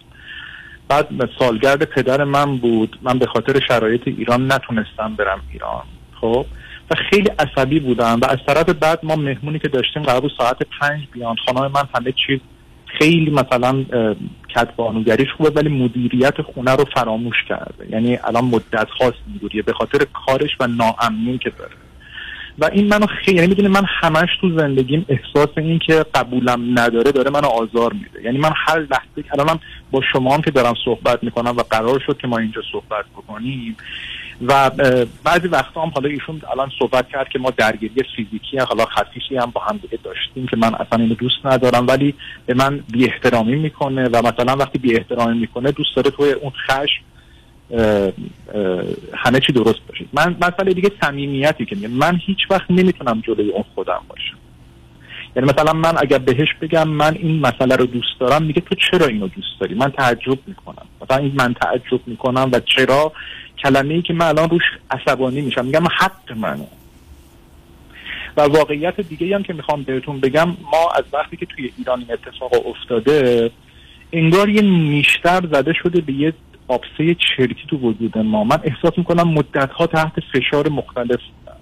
بعد سالگرد پدر من بود. من به خاطر شرایط ایران نتونستم برم ایران. خب؟ و خیلی عصبی بودم و از طرف بعد ما مهمونی که داشتیم قرار ساعت پنج بیان. خانم من همه چیز خیلی مثلا کتبانوگریش خوبه ولی مدیریت خونه رو فراموش کرده. یعنی الان مدت خاص میگوریه به خاطر کارش و ناامنی که داره. و این منو خیلی یعنی می‌دونی من همش تو زندگیم احساس این که قبولم نداره داره منو آزار میده. یعنی من هر لحظه که الانم با شما هم که دارم صحبت می‌کنم و قرار شد که ما اینجا صحبت بکنیم و بعضی وقتا هم حالا ایشون الان صحبت کرد که ما درگیری فیزیکی هم حالا خفیفی هم با هم دیگه داشتیم که من اصلا اینو دوست ندارم ولی به من بی احترامی می‌کنه و مثلا وقتی بی احترامی می‌کنه دوست داره توی اون خشم همه چی درست باشه. من مسئله دیگه صمیمیتی که من هیچ وقت نمی‌تونم جلوی اون خودم باشم. یعنی مثلا من اگر بهش بگم من این مسئله رو دوست دارم میگه تو چرا اینو دوست داری؟ من تعجب می‌کنم. مثلا این من تعجب می‌کنم و چرا کلمه ای که من الان روش عصبانی میشم. میگم حق منه. و واقعیت دیگه هم که می‌خوام بهتون بگم ما از وقتی که توی ایران این اتفاق افتاده انگار یه نیشتر زده شده به یه آبسه چرکی تو وجود ما. من احساس می‌کنم مدت ها تحت فشار مختلف بودم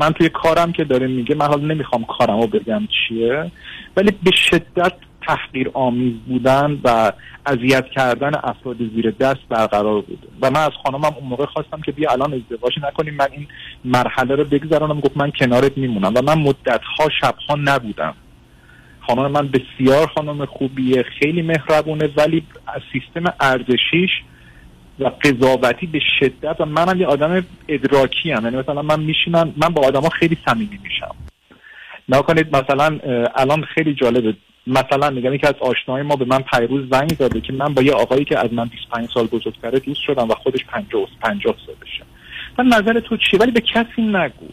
من توی کارم که داره میگه من حالا نمی‌خوام کارم رو بگم چیه ولی به شدت تحقیر آمیز بودن و اذیت کردن افراد زیر دست برقرار بود. و من از خانمم اون موقع خواستم که بیا الان ازدواج نکنیم من این مرحله رو بگذرانم گفت من کنارت میمونم. و من مدت ها شبها نبودم. خانم من بسیار خانم خوبیه خیلی مهربونه ولی از سیستم ارزشیش و قضاوتی به شدت و منم یه آدم ادراکی هم یعنی مثلا من میشینم من با آدما خیلی صمیمی میشم. نکنید مثلا الان خیلی جالبه. مثلا میگم یکی از آشناهای ما به من پیروز زنگ داده که من با یه آقایی که از من 25 سال بزرگتره دوست شدم و خودش 50 50 سالشه. من نظر تو چیه؟ ولی به کسی نگو.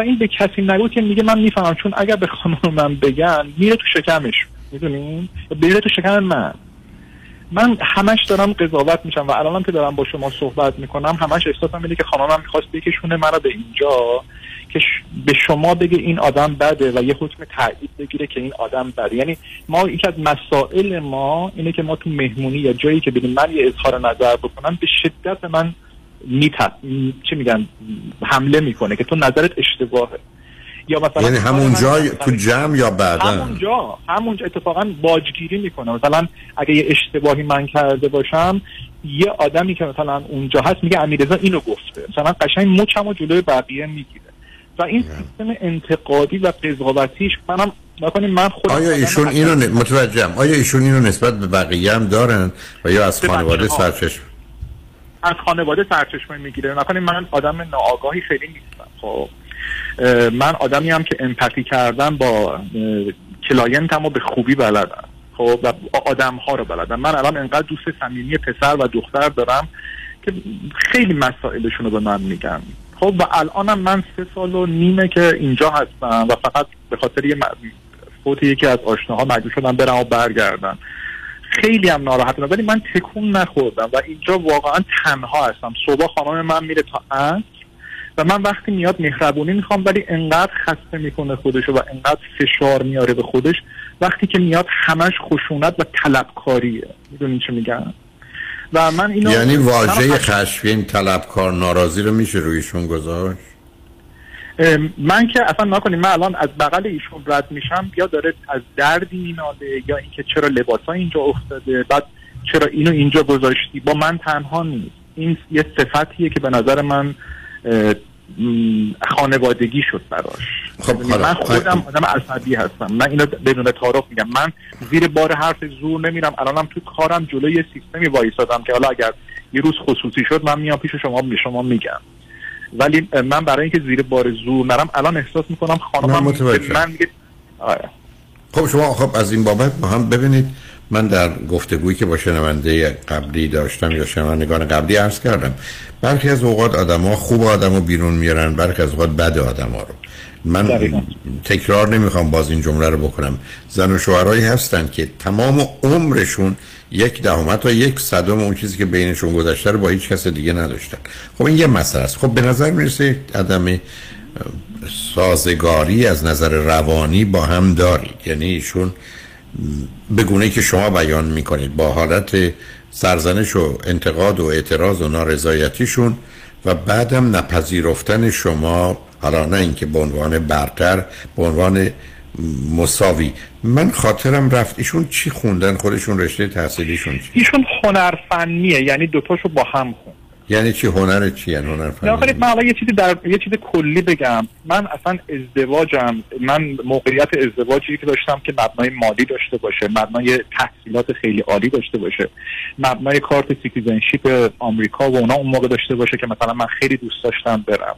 این به کسی نگو که میگه من می‌فهمم. چون اگر به خانم من بگن میره تو شکمش. می‌دونین میره تو شکم من. من همش دارم قضاوت میشم و الانم که دارم با شما صحبت می‌کنم همش احساسم اینه که خانمم می‌خواست بکشونه مرا به اینجا که به شما بگه این آدم بده و یه حکم تایید بگیره که این آدم بده. یعنی ما یکی از مسائل ما اینه که ما تو مهمونی یا جایی که بریم من یه اظهار نظر بکنم به شدت من میت چه میگن؟ حمله می‌کنه که تو نظرت اشتباهه. یا مثلا یعنی همون جای تو جمع یا بعدا همونجا همونجا اتفاقا باجگیری می‌کنه. مثلا اگه یه اشتباهی من کرده باشم یه آدمی که مثلا اونجا هست میگه امیرزا اینو گفته. مثلا قشنگ مچم و جلوی بقیه می‌گیره. و این سیستم انتقادی و قضاوتیش منم نکنیم من خودم آیا ایشون اینو ن- متوجهم. آیا ایشون اینو نسبت به بقیه هم دارن؟ و یا از خانواده. سرچشمه؟ از خانواده سرچشمه می‌گیره. نکنیم من آدم ناآگاهی خیلی نیستم. خب من آدمی هم که امپاتی کردم با کلاینتم و به خوبی بلدم. خب و آدم ها رو بلدم. من الان انقدر دوست صمیمی پسر و دختر دارم که خیلی مسائلشون رو به من میگن. خب و الانم من سه سال و نیمه که اینجا هستم و فقط به خاطر یه فوت یکی از آشناها مجبور شدم برم و برگردم. خیلی هم ناراحتم ولی من تکون نخوردم و اینجا واقعا تنها هستم. صبح خانم من میره تا عصر و من وقتی میاد مهربونی می‌خوام ولی انقدر خسته می‌کنه خودشو و انقدر فشار میاره به خودش. وقتی که میاد همش خشونت و طلبکاریه. می‌دونین چه میگم؟ و من اینو یعنی واژه خشمگین طلبکار ناراضی رو میشه رویشون گذاشت؟ من که اصلا نکنیم من الان از بغل ایشون رد میشم یا داره از دردی میناله یا اینکه چرا لباس اینجا افتاده بعد چرا اینو اینجا گذاشتی؟ با من تنها نیست. این یه صفتیه که به نظر من خانوادگی شد براش. خب یعنی من خودم آدم عصبی هستم. من اینو بدون تعارف میگم. من زیر بار حرف زور نمیرم. الانم تو کارم جلوی یه سیستمی وایسادم که حالا اگر یه روز خصوصی شد من میام پیش شما به شما میگم. ولی من برای اینکه زیر بار زور نرم الان احساس می‌کنم خانمم متوجهم. من میگه آره. خب شما خب از این بابت با هم ببینید. من در گفتگویی که با شنونده قبلی داشتم یا شنوندگان قبلی عرض کردم برخی از اوقات آدم ها خوب آدم رو بیرون میارن برخی از اوقات بد آدم ها رو. من دقیقاً. تکرار نمی‌خوام باز این جمله رو بکنم. زن و شوهرهایی هستن که تمام عمرشون یک دهم تا یک صدم اون چیزی که بینشون گذشته رو با هیچ کس دیگه نداشتن. خب این یه مسئله است. خب به نظر می‌رسه عدم سازگاری از نظر روانی با هم دارید یعنی ایشون به گونه که شما بیان می‌کنید با حالت سرزنش و انتقاد و اعتراض و نارضایتیشون و بعدم نپذیرفتن شما حالا نه اینکه به عنوان برتر به عنوان مساوی. من خاطرم رفت ایشون چی خوندن؟ خودشون رشته تحصیلیشون چی؟ ایشون هنرفنیه یعنی دوتاشو با هم خون یعنی چی؟ هنر چی یعنی هنر فنی؟ من حالا یه چیزی در یه چیز کلی بگم. من اصلا ازدواجم من موقعیت ازدواجی که داشتم که مبنای مالی داشته باشه مبنای تحصیلات خیلی عالی داشته باشه مبنای کارت citizenship آمریکا و اونا اون موقع داشته باشه که مثلا من خیلی دوست داشتم برم.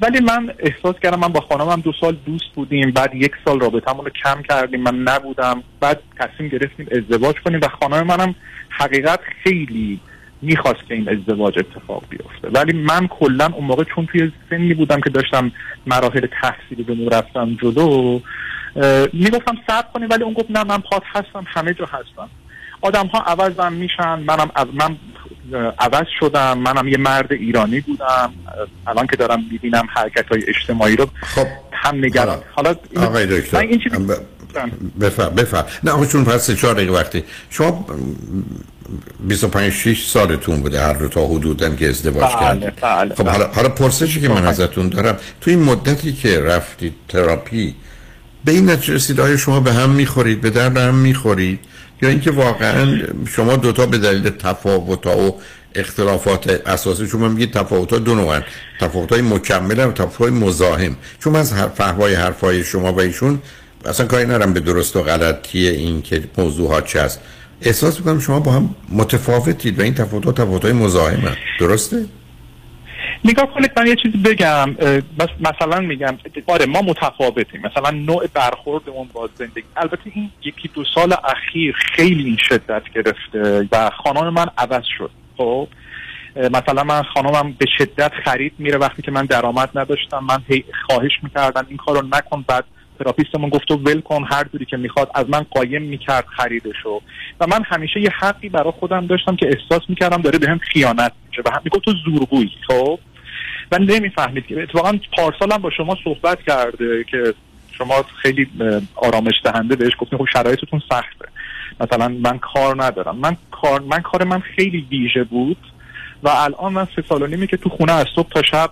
ولی من احساس کردم من با خانمم دو سال دوست بودیم بعد یک سال رابطمون رو کم کردیم من نبودم. بعد تصمیم گرفتیم ازدواج کنیم و خانم منم حقیقت خیلی می‌خواست که این ازدواج اتفاق بیفته. ولی من کلا اون موقع چون توی سنی بودم که داشتم مراحل تحصیلی به نور رفتم جلو می‌گفتم صبر کنیم ولی اون گفت نه من پات هستم همه جا هستم. آدم ها عوضم میشن منم از من عوض شدم. منم یه مرد ایرانی بودم. الان که دارم می‌بینم حرکت های اجتماعی رو خب هم نگران. حالا آقای دکتر من این چیزی بفهم بفهم نه آقا چون پس چهار دقیقه وقتی. شما 25 6 سالتون بوده هر دو تا حدودن که ازدواج بله، کردید. بله، خب. حالا حالا پرسشی که من ازتون دارم تو این مدتی که رفتید تراپی به این نتیجه رسید آیا شما به هم می‌خورید به درد هم می‌خورید؟ یا اینکه واقعا شما دوتا به دلیل تفاوت و اختلافات اساسی من میگید تفاوت ها دو نوعن. تفاوت های مکمل و تفاوت های مزاحم. چون من از فهوای حرفای شما و ایشون اصلا کاری نرم به درست و غلطی این که موضوعات چه هست. احساس می‌کنم شما با هم متفاوتید و این تفاوت ها تفاوت های مزاحم درسته؟ نگاه کنید من یه چیزی بگم مثلا میگم آره ما متفاوتیم. مثلا نوع برخوردمون با زندگی. البته این یکی دو سال اخیر خیلی این شدت گرفته و خانم من عوض شد. خب؟ مثلا من خانمم به شدت خرید میره وقتی که من درآمد نداشتم. من هی خواهش می‌کردم این کارو نکن بعد تراپیستمون گفت تو ول کن هر جوری که می‌خواد از من قایم می‌کرد خریدشو. و من همیشه یه حقی برای خودم داشتم که احساس می‌کردم داره به هم خیانت میشه و هم می‌گفت تو زورگویی خب؟ و نمی‌فهمید. که اتفاقا پارسالم با شما صحبت کرده که شما خیلی آرامش دهنده بهش گفتین خب شرایطتون سخته. مثلا من کار ندارم. من کار من کار من خیلی ویژه بود و الان من سه سال و نیمی که تو خونه از صبح تا شب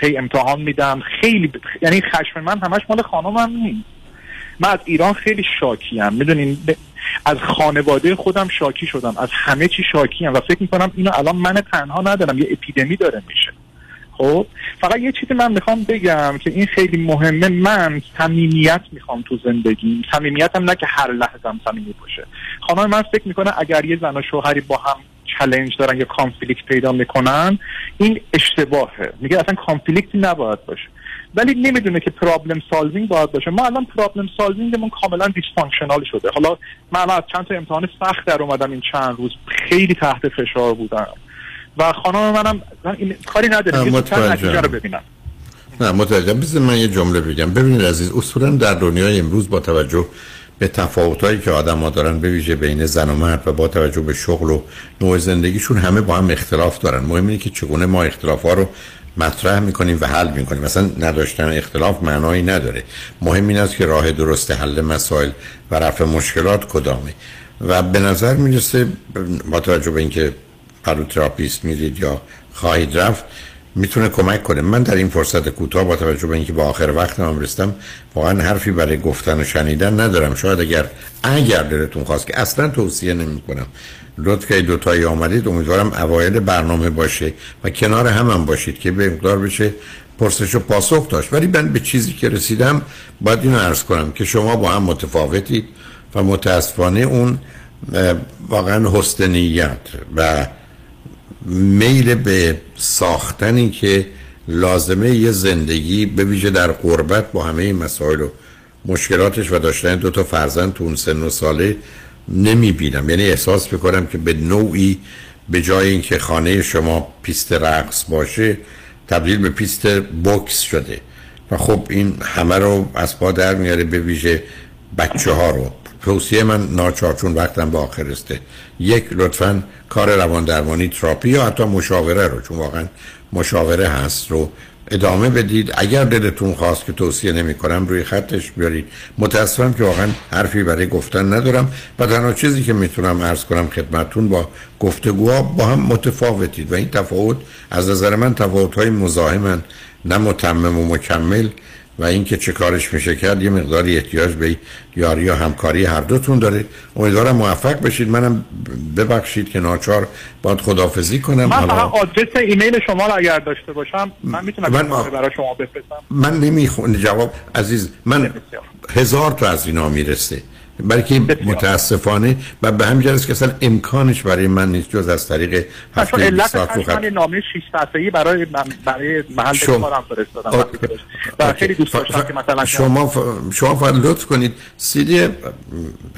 هی امتحان میدم. خیلی ب- یعنی خشم من همش مال خانمم نیست. من از ایران خیلی شاکیم. می‌دونین ب- از خانواده خودم شاکی شدم. از همه چی شاکیم و فکر می‌کنم اینو الان من تنها ندارم. یه اپیدمی داره میشه. خب فقط یه چیزی من می‌خوام بگم که این خیلی مهمه. من صمیمیت می‌خوام تو زندگیم. صمیمیتم نه که هر لحظم صمیمی باشه. خانم من فکر می‌کنه اگر یه زن و شوهری با هم challenge دارن یا conflict پیدا می‌کنن این اشتباهه. میگه اصلا conflict ی نباید باشه. ولی نمی‌دونه که problem solving باید باشه. ما الان problem solving مون کاملا dysfunctional شده. حالا من از چند تا امتحان سخت در اومدم این چند روز. خیلی تحت فشار بودم. و خانم منم من این کاری نداره زودتر متوجهم. نتیجه رو ببینم. نه متوجهم. بذار من یه جمله بگم. ببینید عزیز اصولا در دنیای امروز با توجه به تفاوتایی که آدم دارن به ویژه بین زن و مرد و با توجه به شغل و نوع زندگیشون همه با هم اختلاف دارن. مهم اینه که چگونه ما اختلاف ها رو مطرح می‌کنیم و حل می‌کنیم. مثلا نداشتن اختلاف معنایی نداره. مهم این است که راه درست حل مسائل و رفع مشکلات کدامه. و به نظر می‌رسه با توجه به اینکه پهلو therapist میرید یا خواهید رفت می‌تونه کمک کنه. من در این فرصت کوتاه با توجه به اینکه با آخر وقتم هم رسیدم واقعا حرفی برای گفتن و شنیدن ندارم. شاید اگر اگر دلتون خواست که اصلا توصیه نمی کنم لطف که دوتایی آمدید. امیدوارم اوایل برنامه باشه و کنار هم هم باشید که یه مقدار بشه پرسش و پاسخ داشت. ولی من به چیزی که رسیدم باید اینو عرض کنم که شما با هم متفاوتید و متاسفانه اون واقعا حسن و میل به ساختنی که لازمه یه زندگی به ویژه در قربت با همه مسائل و مشکلاتش و داشتن دو تا فرزند تو اون سن و ساله نمی بینم یعنی احساس می‌کنم که به نوعی به جای اینکه خانه شما پیست رقص باشه تبدیل به پیست بوکس شده. و خب این همه رو از پا در میاره به ویژه بچه ها رو. توصیه من ناچار چون وقتم به آخر یک لطفا کار روان درمانی تراپی یا حتی مشاوره رو چون واقعا مشاوره هست رو ادامه بدید. اگر دلتون خواست که توصیه نمی کنم روی خطش بیارید. متاسفم که واقعا حرفی برای گفتن ندارم و تنها چیزی که می‌تونم عرض کنم خدمتون با گفتگوها با هم متفاوتید و این تفاوت از نظر من تفاوت های مزاحمن نه متمم و مکمل. و اینکه چه کارش میشه کرد یه مقداری احتیاج به یاری و همکاری هر دوتون داره. امیدوارم موفق بشید. منم ببخشید که ناچار باید خدافزی کنم. من فقط آدرس ایمیل شما رو اگر داشته باشم من می‌تونم من- برای شما بفرستم. من نمیخون جواب عزیز من هزار تا از اینا می‌رسه. بلکه متاسفانه و به همین جهت که اصلا امکانش برای من نیست جز از طریق هفته علت 20 ساعت رو خط نامه 6 صفحه‌ای برای من برای محل شما- کارم فرستادم و خیلی دوست داشتم که مثلا شما ف... شما فقط لطف کنید سیدی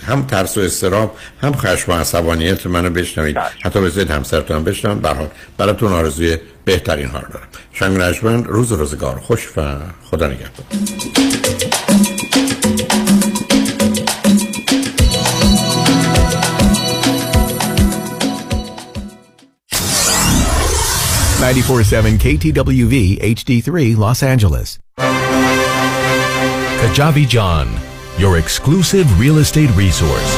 هم ترس و استراب هم خشم و عصبانیت منو بشنوید. حتی بذارید همسرتون هم بشنوید. به حال براتون آرزوی بهترین ها رو دارم. شنگ روز روزگار. خوش و خدا نگهدار. Ninety-four seven KTWV HD3 Los Angeles. Kajabi John, your exclusive real estate resource.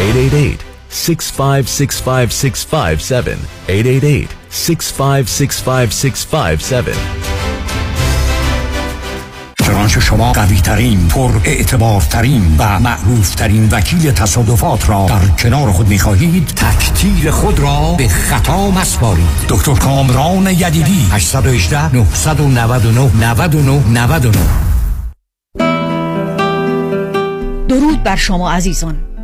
888 6565657 888 6565657 چنانچه شما قوی ترین پر اعتبار ترین و معروف ترین وکیل تصادفات را در کنار خود می خواهید تکتیر خود را به خطا مسپارید. دکتر کامران یدیدی 818 999 99 99 درود بر شما عزیزان.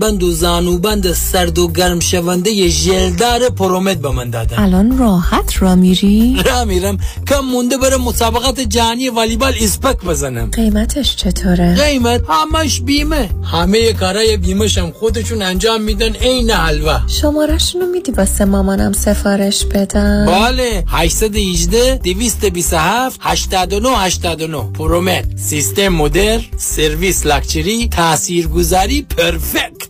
کمربند و زانوبند سرد و گرم شونده ژلدار پرومد به من دادن. الان راحت را میری؟ را میرم. کم مونده برم مسابقات جهانی والیبال اسپک بزنم. قیمتش چطوره؟ قیمت همش بیمه. همه کارای بیمه هم خودشون انجام میدن عین حلوا شمارشونو میدی واسه مامانم سفارش بدم؟ بله. 818 227 89 89 پرومت سیستم مدر سرویس لاکچری تاثیرگذاری پرفکت.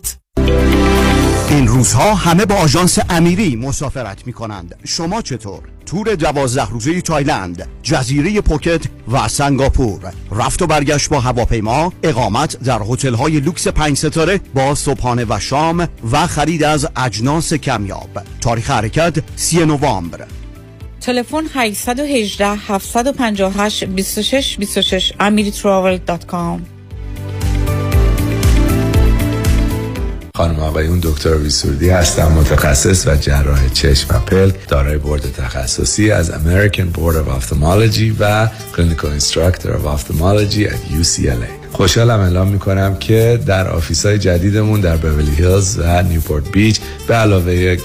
این روزها همه با آژانس امیری مسافرت می کنند شما چطور؟ تور دوازده روزه تایلند جزیره پوکت و سنگاپور. رفت و برگشت با هواپیما اقامت در هتل های لوکس پنج ستاره با صبحانه و شام و خرید از اجناس کمیاب. تاریخ حرکت سی نوامبر. تلفن 818 758 26 26 amiritravel.com خانم آقایون دکتر ویسوردی هستم متخصص و جراح چشم و پلک دارای بورد تخصصی از American Board of Ophthalmology و Clinical Instructor of Ophthalmology at UCLA خوشحالم اعلام می‌کنم که در office های جدیدمون در بورلی هیلز و نیوپورت بیچ به علاوه